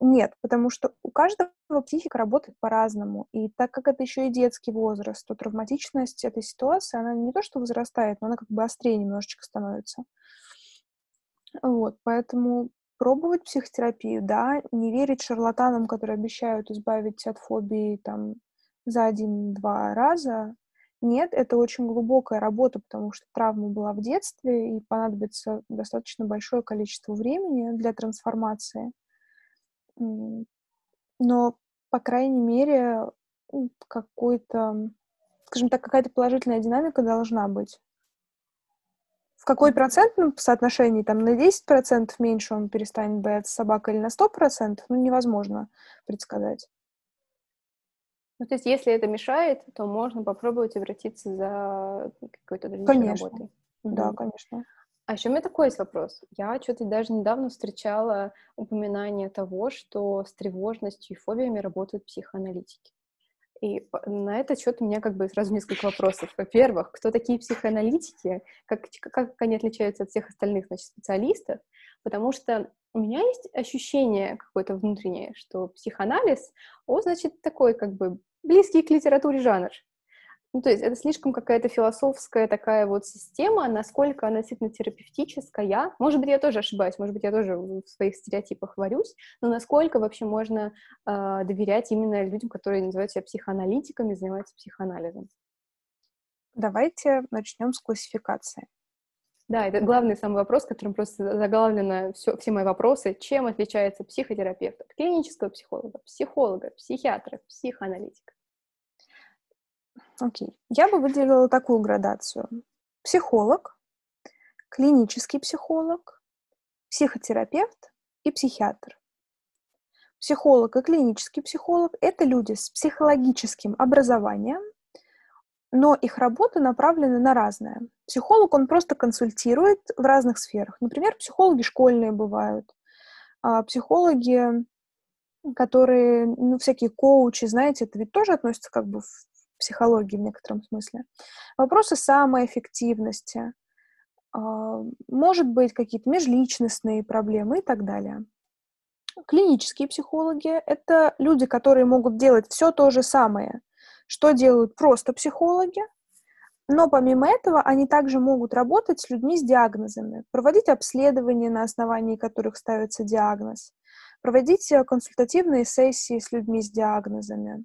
Нет, потому что у каждого психика работает по-разному. И так как это еще и детский возраст, то травматичность этой ситуации, она не то что возрастает, но она как бы острее немножечко становится. Вот, поэтому пробовать психотерапию, да, не верить шарлатанам, которые обещают избавить от фобии там за один-два раза. Нет, это очень глубокая работа, потому что травма была в детстве, и понадобится достаточно большое количество времени для трансформации. Но, по крайней мере, какой-то, скажем так, какая-то положительная динамика должна быть. В какой процентном соотношении, там, на 10% меньше он перестанет бояться собак или на 100%, ну, невозможно предсказать. Ну, то есть, если это мешает, то можно попробовать обратиться за какой-то дальнейшей работой. Да, конечно. А еще у меня такой есть вопрос. Я что-то даже недавно встречала упоминание того, что с тревожностью и фобиями работают психоаналитики. И на это счет у меня как бы сразу несколько вопросов. Во-первых, кто такие психоаналитики, как, как они отличаются от всех остальных значит, специалистов, потому что у меня есть ощущение какое-то внутреннее, что психоанализ, он, значит, такой как бы близкий к литературе жанр. Ну, то есть это слишком какая-то философская такая вот система, насколько она действительно терапевтическая. Может быть, я тоже ошибаюсь, может быть, я тоже в своих стереотипах варюсь, но насколько вообще можно э, доверять именно людям, которые называют себя психоаналитиками, занимаются психоанализом? Давайте начнем с классификации. Да, это главный самый вопрос, которым просто заглавлено все, все мои вопросы. Чем отличается психотерапевт от клинического психолога, психолога, психиатра, психоаналитика? Окей. Я бы выделила такую градацию. Психолог, клинический психолог, психотерапевт и психиатр. Психолог и клинический психолог — это люди с психологическим образованием, но их работа направлена на разное. Психолог, он просто консультирует в разных сферах. Например, психологи школьные бывают, а психологи, которые, ну, всякие коучи, знаете, это ведь тоже относится как бы психологии в некотором смысле. Вопросы самоэффективности, а, может быть, какие-то межличностные проблемы и так далее. Клинические психологи — это люди, которые могут делать все то же самое, что делают просто психологи, но помимо этого они также могут работать с людьми с диагнозами, проводить обследования, на основании которых ставится диагноз, проводить э, консультативные сессии с людьми с диагнозами.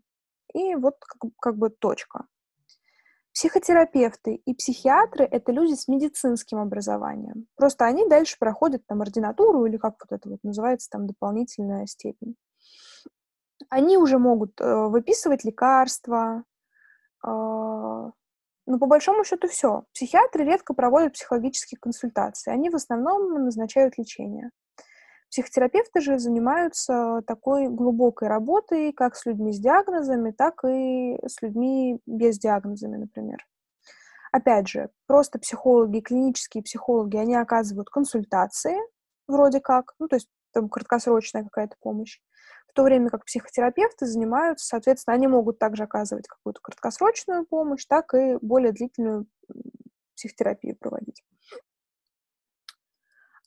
И вот как, как бы точка. Психотерапевты и психиатры — это люди с медицинским образованием. Просто они дальше проходят там ординатуру или как вот это вот называется, там дополнительная степень. Они уже могут э, выписывать лекарства, э, ну, по большому счету, все. Психиатры редко проводят психологические консультации. Они в основном назначают лечение. Психотерапевты же занимаются такой глубокой работой как с людьми с диагнозами, так и с людьми без диагнозами, например. Опять же, просто психологи, клинические психологи, они оказывают консультации, вроде как, ну, то есть там краткосрочная какая-то помощь, в то время как психотерапевты занимаются, соответственно, они могут также оказывать какую-то краткосрочную помощь, так и более длительную психотерапию проводить.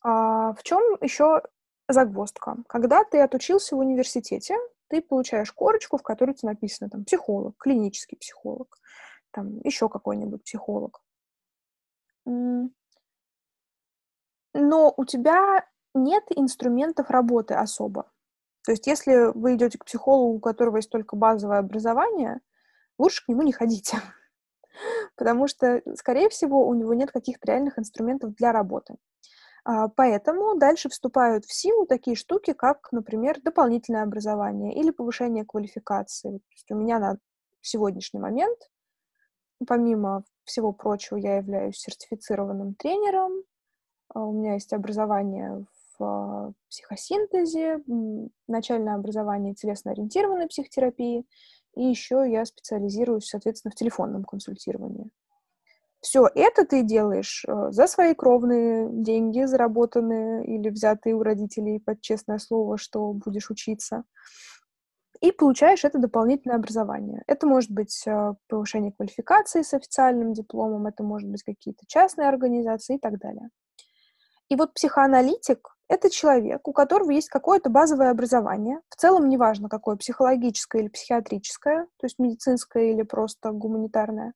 А в чем еще загвоздка. Когда ты отучился в университете, ты получаешь корочку, в которой тебе написано там психолог, клинический психолог, там еще какой-нибудь психолог. Но у тебя нет инструментов работы особо. То есть если вы идете к психологу, у которого есть только базовое образование, лучше к нему не ходите. Потому что, скорее всего, у него нет каких-то реальных инструментов для работы. А, поэтому дальше вступают в силу такие штуки, как, например, дополнительное образование или повышение квалификации. То есть у меня на сегодняшний момент, помимо всего прочего, я являюсь сертифицированным тренером, а, у меня есть образование в психосинтезе, начальное образование телесно-ориентированной психотерапии, и еще я специализируюсь, соответственно, в телефонном консультировании. Все это ты делаешь э, за свои кровные деньги, заработанные или взятые у родителей под честное слово, что будешь учиться. И получаешь это дополнительное образование. Это может быть э, повышение квалификации с официальным дипломом, это может быть какие-то частные организации и так далее. И вот психоаналитик — это человек, у которого есть какое-то базовое образование, в целом неважно, какое, психологическое или психиатрическое, то есть медицинское или просто гуманитарное,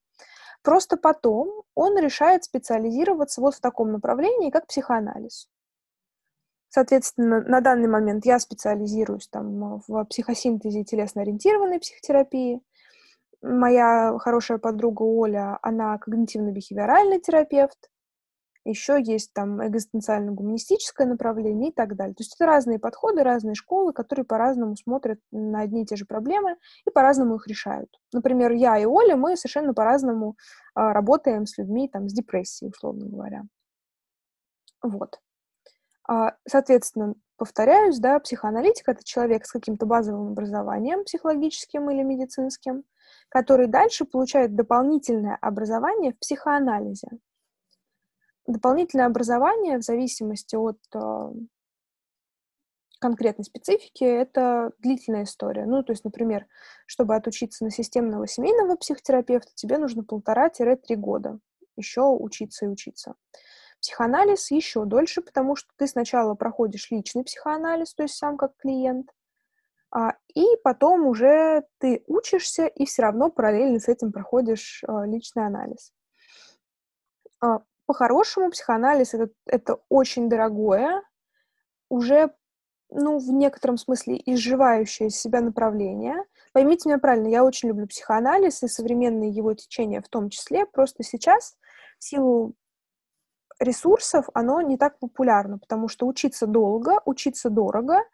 Просто потом он решает специализироваться вот в таком направлении, как психоанализ. Соответственно, на данный момент я специализируюсь там в психосинтезе телесно-ориентированной психотерапии. Моя хорошая подруга Оля, она когнитивно-бихевиоральный терапевт еще есть там экзистенциально-гуманистическое направление и так далее. То есть это разные подходы, разные школы, которые по-разному смотрят на одни и те же проблемы и по-разному их решают. Например, я и Оля, мы совершенно по-разному а, работаем с людьми там, с депрессией, условно говоря. Вот. А, соответственно, повторяюсь, да, психоаналитик — это человек с каким-то базовым образованием психологическим или медицинским, который дальше получает дополнительное образование в психоанализе. Дополнительное образование в зависимости от э, конкретной специфики это длительная история. Ну, то есть, например, чтобы отучиться на системного семейного психотерапевта, тебе нужно полтора-три года еще учиться и учиться. Психоанализ еще дольше, потому что ты сначала проходишь личный психоанализ, то есть сам как клиент, а, и потом уже ты учишься и все равно параллельно с этим проходишь а, личный анализ. По-хорошему, психоанализ это, это очень дорогое, уже, ну, в некотором смысле изживающее себя направление. Поймите меня правильно, я очень люблю психоанализ и современные его течения в том числе. Просто сейчас в силу ресурсов оно не так популярно, потому что учиться долго, учиться дорого,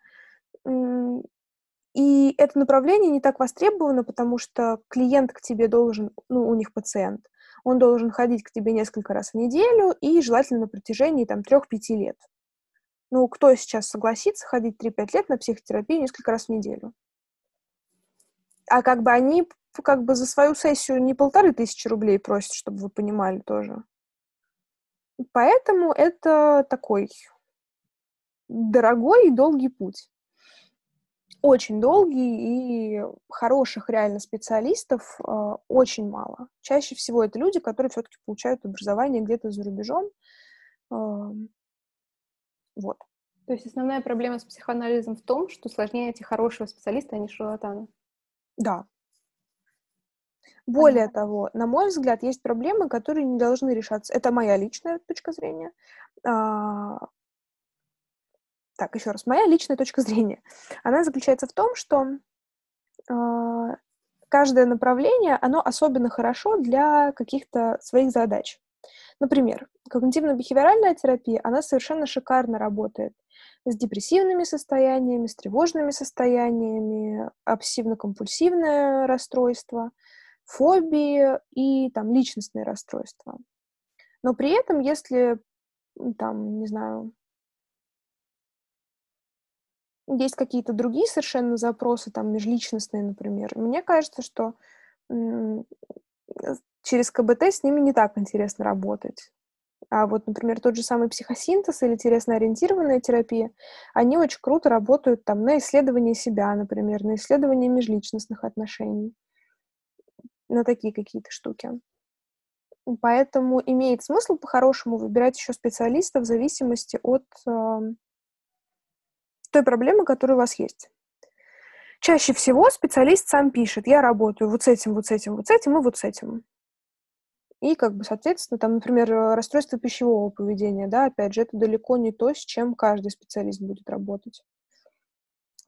и это направление не так востребовано, потому что клиент к тебе должен, ну, у них пациент, он должен ходить к тебе несколько раз в неделю и желательно на протяжении там 3-5 лет. Ну, кто сейчас согласится ходить 3-5 лет на психотерапию несколько раз в неделю? А как бы они как бы за свою сессию не полторы тысячи рублей просят, чтобы вы понимали тоже. Поэтому это такой дорогой и долгий путь. Очень долгий, и хороших реально специалистов э, очень мало. Чаще всего это люди, которые все-таки получают образование где-то за рубежом. Э, вот. То есть основная проблема с психоанализом в том, что сложнее найти хорошего специалиста, а не шарлатана. Да. Более Понятно. того, на мой взгляд, есть проблемы, которые не должны решаться. Это моя личная точка зрения. А... Так, еще раз, моя личная точка зрения. Она заключается в том, что а... каждое направление, оно особенно хорошо для каких-то своих задач. Например, когнитивно-бихевиоральная терапия, она совершенно шикарно работает с депрессивными состояниями, с тревожными состояниями, обсессивно-компульсивное расстройство, фобии и там личностные расстройства. Но при этом, если там, не знаю, есть какие-то другие совершенно запросы, там, межличностные, например, мне кажется, что через КБТ с ними не так интересно работать. А вот, например, тот же самый психосинтез или телесно-ориентированная терапия, они очень круто работают там на исследование себя, например, на исследование межличностных отношений, на такие какие-то штуки. Поэтому имеет смысл по-хорошему выбирать еще специалиста в зависимости от э, той проблемы, которая у вас есть. Чаще всего специалист сам пишет, я работаю вот с этим, вот с этим, вот с этим и вот с этим. И, как бы, соответственно, там, например, расстройство пищевого поведения, да, опять же, это далеко не то, с чем каждый специалист будет работать.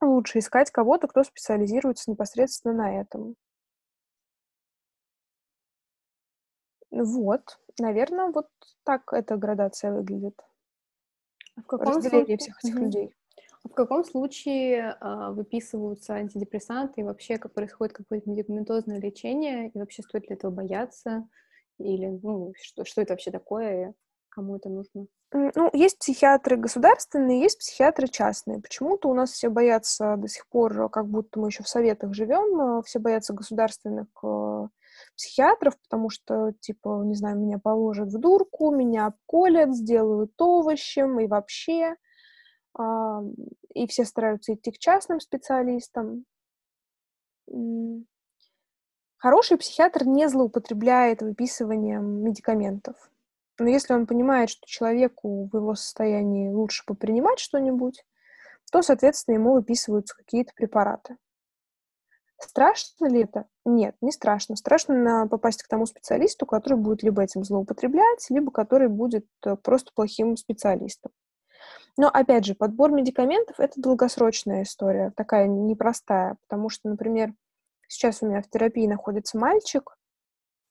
Лучше искать кого-то, кто специализируется непосредственно на этом. Вот, наверное, вот так эта градация выглядит. А в каком Разделение случае? всех этих угу. людей. А в каком случае э, выписываются антидепрессанты и вообще как происходит какое-то медикаментозное лечение и вообще стоит ли этого бояться? Или, ну, что, что это вообще такое, кому это нужно? Ну, есть психиатры государственные, есть психиатры частные. Почему-то у нас все боятся до сих пор, как будто мы еще в советах живем, э, все боятся государственных э, психиатров, потому что, типа, не знаю, меня положат в дурку, меня обколят, сделают овощем и вообще. И все стараются идти к частным специалистам. Хороший психиатр не злоупотребляет выписыванием медикаментов. Но если он понимает, что человеку в его состоянии лучше попринимать что-нибудь, то, соответственно, ему выписываются какие-то препараты. Страшно ли это? Нет, не страшно. Страшно попасть к тому специалисту, который будет либо этим злоупотреблять, либо который будет э, просто плохим специалистом. Но, опять же, подбор медикаментов — это долгосрочная история, такая непростая, потому что, например, Сейчас у меня в терапии находится мальчик,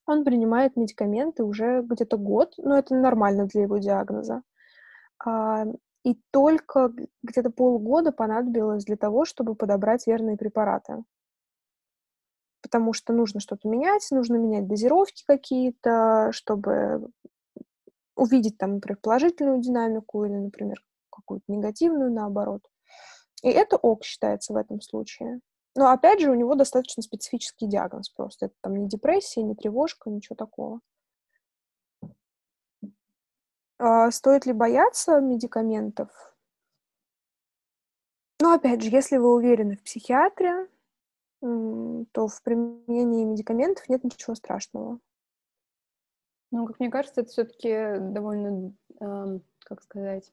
он принимает медикаменты уже где-то год, но это нормально для его диагноза. А, и только где-то полгода понадобилось для того, чтобы подобрать верные препараты. Потому что нужно что-то менять, нужно менять дозировки какие-то, чтобы увидеть там, например, положительную динамику или, например, какую-то негативную наоборот. И это ок считается в этом случае. Но опять же, у него достаточно специфический диагноз просто. Это там не депрессия, не тревожка, ничего такого. А стоит ли бояться медикаментов? Ну, опять же, если вы уверены в психиатре, то в применении медикаментов нет ничего страшного. Ну, как мне кажется, это все-таки довольно, э, как сказать,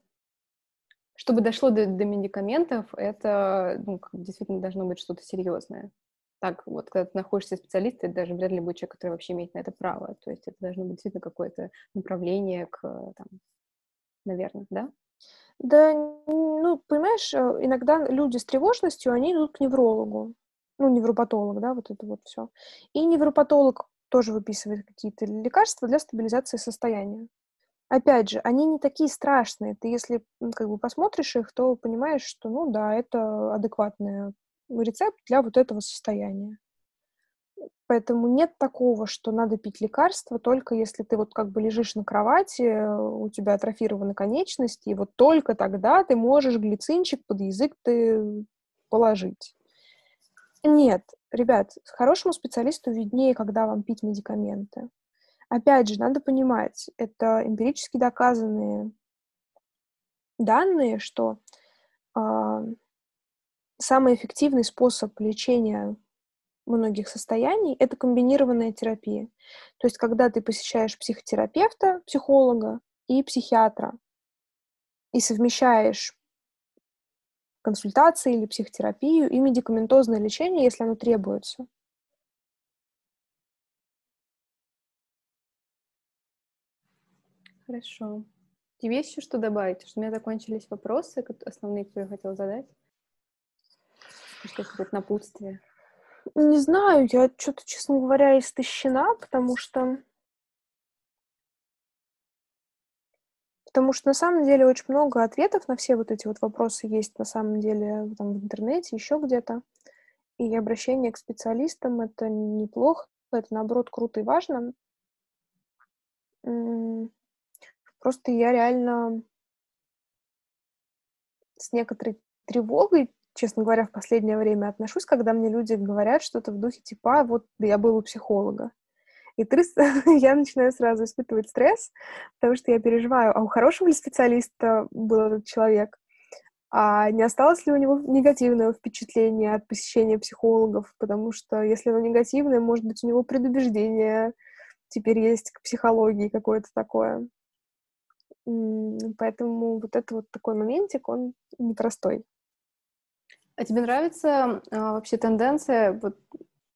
чтобы дошло до, до медикаментов, это ну, действительно должно быть что-то серьезное. Так вот, когда ты находишься специалистом, это даже вряд ли будет человек, который вообще имеет на это право. То есть это должно быть действительно какое-то направление к, там, наверное, да? Да, ну, понимаешь, э, иногда люди с тревожностью, они идут к неврологу. Ну, невропатолог, да, вот это вот все. И невропатолог тоже выписывает какие-то лекарства для стабилизации состояния. Опять же, они не такие страшные. Ты если, как бы посмотришь их, то понимаешь, что, ну да, это адекватный рецепт для вот этого состояния. Поэтому нет такого, что надо пить лекарства только если ты вот как бы лежишь на кровати, у тебя атрофированы конечности, и вот только тогда ты можешь глицинчик под язык ты положить. Нет, ребят, хорошему специалисту виднее, когда вам пить медикаменты. Опять же, надо понимать, это эмпирически доказанные данные, что э, самый эффективный способ лечения многих состояний — это комбинированная терапия. То есть когда ты посещаешь психотерапевта, психолога и психиатра, и совмещаешь консультации или психотерапию и медикаментозное лечение, если оно требуется. Хорошо. Тебе еще что добавить? Что у меня закончились вопросы, основные, которые я хотела задать? Что-то напутствие. Не знаю, я что-то, честно говоря, истощена, потому что... Потому что на самом деле очень много ответов на все вот эти вот вопросы есть на самом деле там, в интернете, еще где-то. И обращение к специалистам — это неплохо, это, наоборот, круто и важно. Просто я реально с некоторой тревогой честно говоря, в последнее время отношусь, когда мне люди говорят что-то в духе типа, «А, вот я был у психолога. И ты, я начинаю сразу испытывать стресс, потому что я переживаю, а у хорошего ли специалиста был этот человек? А не осталось ли у него негативного впечатления от посещения психологов? Потому что если оно негативное, может быть, у него предубеждение теперь есть к психологии какое-то такое. Поэтому вот это вот такой моментик, он непростой. А тебе нравится э, вообще тенденция, вот,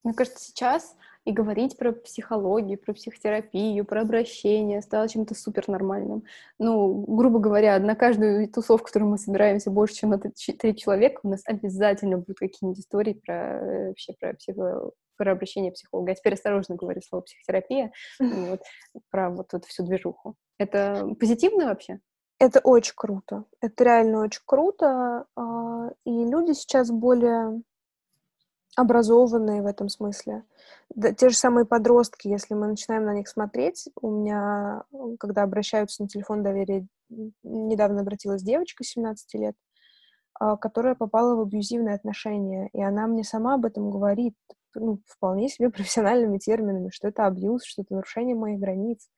мне кажется, сейчас и говорить про психологию, про психотерапию, про обращение стало чем-то супер нормальным. Ну, грубо говоря, на каждую тусовку, в которую мы собираемся больше, чем на три человека, у нас обязательно будут какие-нибудь истории про э, вообще про психо про обращение психолога. Я теперь осторожно говорю слово психотерапия, вот, про вот эту всю движуху. Это позитивно вообще? Это очень круто. Это реально очень круто. А, и люди сейчас более образованные в этом смысле. Да, те же самые подростки, если мы начинаем на них смотреть, у меня, когда обращаются на телефон доверия, недавно обратилась девочка 17 лет, а, которая попала в абьюзивные отношения, и она мне сама об этом говорит, ну, вполне себе профессиональными терминами, что это абьюз, что это нарушение моих границ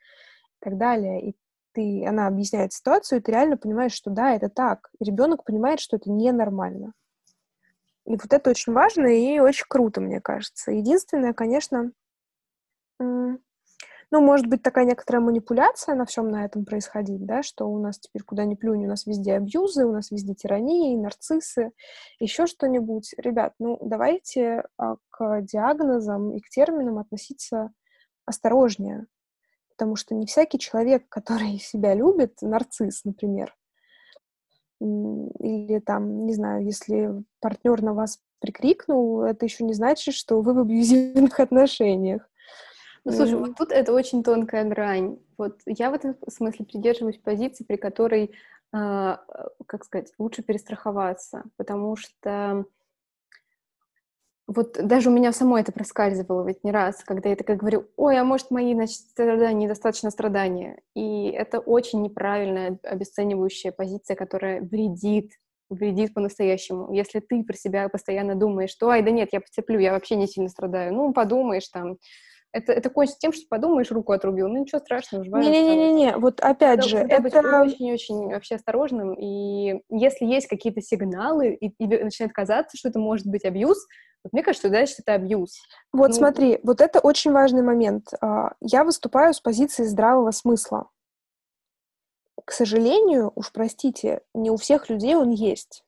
и так далее. И ты, она объясняет ситуацию, и ты реально понимаешь, что да, это так. ребенок понимает, что это ненормально. И вот это очень важно и очень круто, мне кажется. Единственное, конечно, ну, может быть, такая некоторая манипуляция на всем на этом происходить, да, что у нас теперь куда ни плюнь, у нас везде абьюзы, у нас везде тирании, нарциссы, еще что-нибудь. Ребят, ну, давайте а, к диагнозам и к терминам относиться осторожнее потому что не всякий человек, который себя любит, нарцисс, например, или там, не знаю, если партнер на вас прикрикнул, это еще не значит, что вы в абьюзивных отношениях. Ну, слушай, вот тут это очень тонкая грань. Вот я в этом смысле придерживаюсь позиции, при которой, э, как сказать, лучше перестраховаться, потому что вот даже у меня самой это проскальзывало ведь не раз, когда я такая говорю, ой, а может, мои, значит, страдания недостаточно страдания. И это очень неправильная, обесценивающая позиция, которая вредит, вредит по-настоящему. Если ты про себя постоянно думаешь, что, ай, да нет, я потерплю, я вообще не сильно страдаю. Ну, подумаешь там, это, это кончится тем, что подумаешь, руку отрубил. Ну, ничего страшного, Не-не-не-не, вот опять же, это... быть очень-очень вообще осторожным, и если есть какие-то сигналы, и, и начинает казаться, что это может быть абьюз, вот мне кажется, дальше это абьюз. Вот ну... смотри, вот это очень важный момент. А, я выступаю с позиции здравого смысла. К сожалению, уж простите, не у всех людей он есть.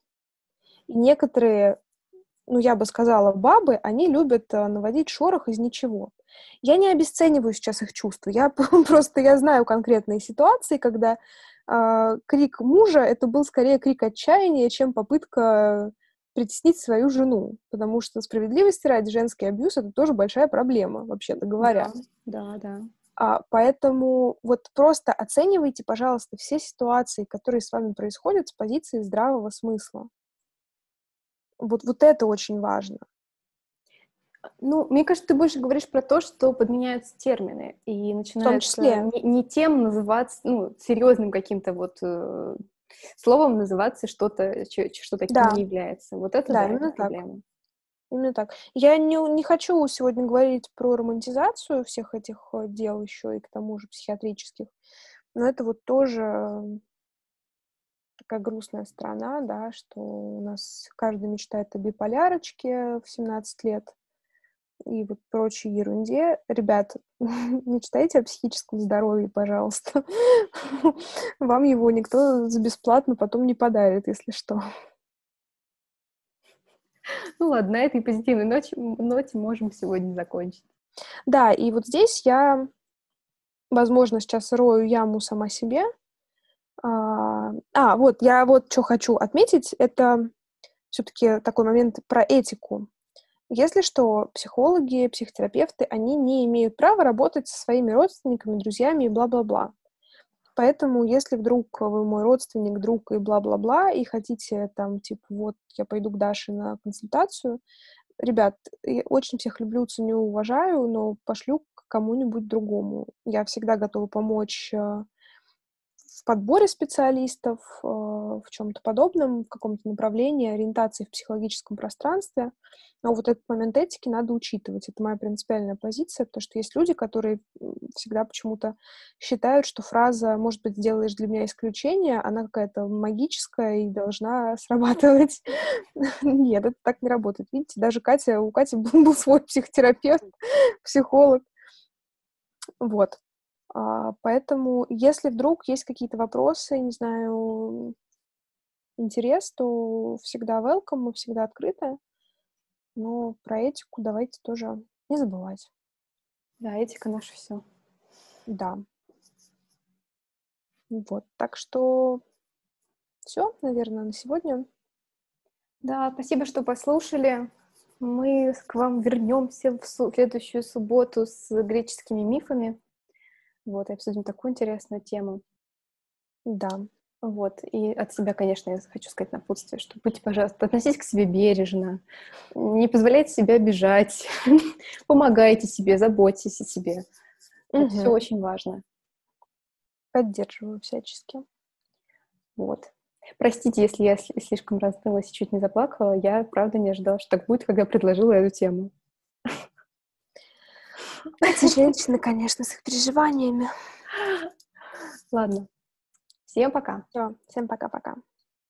И некоторые, ну, я бы сказала, бабы, они любят а, наводить шорох из ничего. Я не обесцениваю сейчас их чувства. Я просто я знаю конкретные ситуации, когда э, крик мужа это был скорее крик отчаяния, чем попытка притеснить свою жену, потому что справедливости ради женский абьюз это тоже большая проблема, вообще-то говоря. Да, да. да. А, поэтому вот просто оценивайте, пожалуйста, все ситуации, которые с вами происходят с позиции здравого смысла. Вот, вот это очень важно. Ну, мне кажется, ты больше говоришь про то, что подменяются термины и начинается не, не тем называться, ну, серьезным каким-то вот э, словом называться что-то, что таким да. не является. Вот это, да, да именно это проблема. Так. Именно так. Я не, не хочу сегодня говорить про романтизацию всех этих э, дел еще и к тому же психиатрических, но это вот тоже такая грустная сторона, да, что у нас каждый мечтает о биполярочке в 17 лет и вот прочей ерунде. Ребят, мечтайте о психическом здоровье, пожалуйста. Вам его никто за бесплатно потом не подарит, если что. Ну ладно, на этой позитивной ноте, ноте можем сегодня закончить. Да, и вот здесь я, возможно, сейчас рою яму сама себе. А, а вот, я вот что хочу отметить, это все-таки такой момент про этику. Если что, психологи, психотерапевты, они не имеют права работать со своими родственниками, друзьями и бла-бла-бла. Поэтому, если вдруг вы мой родственник, друг и бла-бла-бла, и хотите там, типа, вот, я пойду к Даше на консультацию, ребят, я очень всех люблю, ценю, уважаю, но пошлю к кому-нибудь другому. Я всегда готова помочь э, в подборе специалистов, э, в чем-то подобном, в каком-то направлении, ориентации в психологическом пространстве. Но вот этот момент этики надо учитывать. Это моя принципиальная позиция, потому что есть люди, которые всегда почему-то считают, что фраза «может быть, сделаешь для меня исключение», она какая-то магическая и должна срабатывать. Нет, это так не работает. Видите, даже Катя, у Кати был свой психотерапевт, психолог. Вот. А, поэтому, если вдруг есть какие-то вопросы, не знаю, интерес, то всегда welcome, мы всегда открыты. Но про этику давайте тоже не забывать. Да, этика наше все. Да. Вот, так что все, наверное, на сегодня. Да, спасибо, что послушали. Мы к вам вернемся в следующую субботу с греческими мифами. Вот, и обсудим такую интересную тему. Да. Вот, и от себя, конечно, я хочу сказать напутствие, что будьте, пожалуйста, относитесь к себе бережно, не позволяйте себе обижать, помогайте себе, заботьтесь о себе. Это все очень важно. Поддерживаю всячески. Вот. Простите, если я слишком раздалась и чуть не заплакала. Я, правда, не ожидала, что так будет, когда предложила эту тему. Эти женщины, конечно, с их переживаниями. Ладно. Всем пока. Все, всем пока-пока.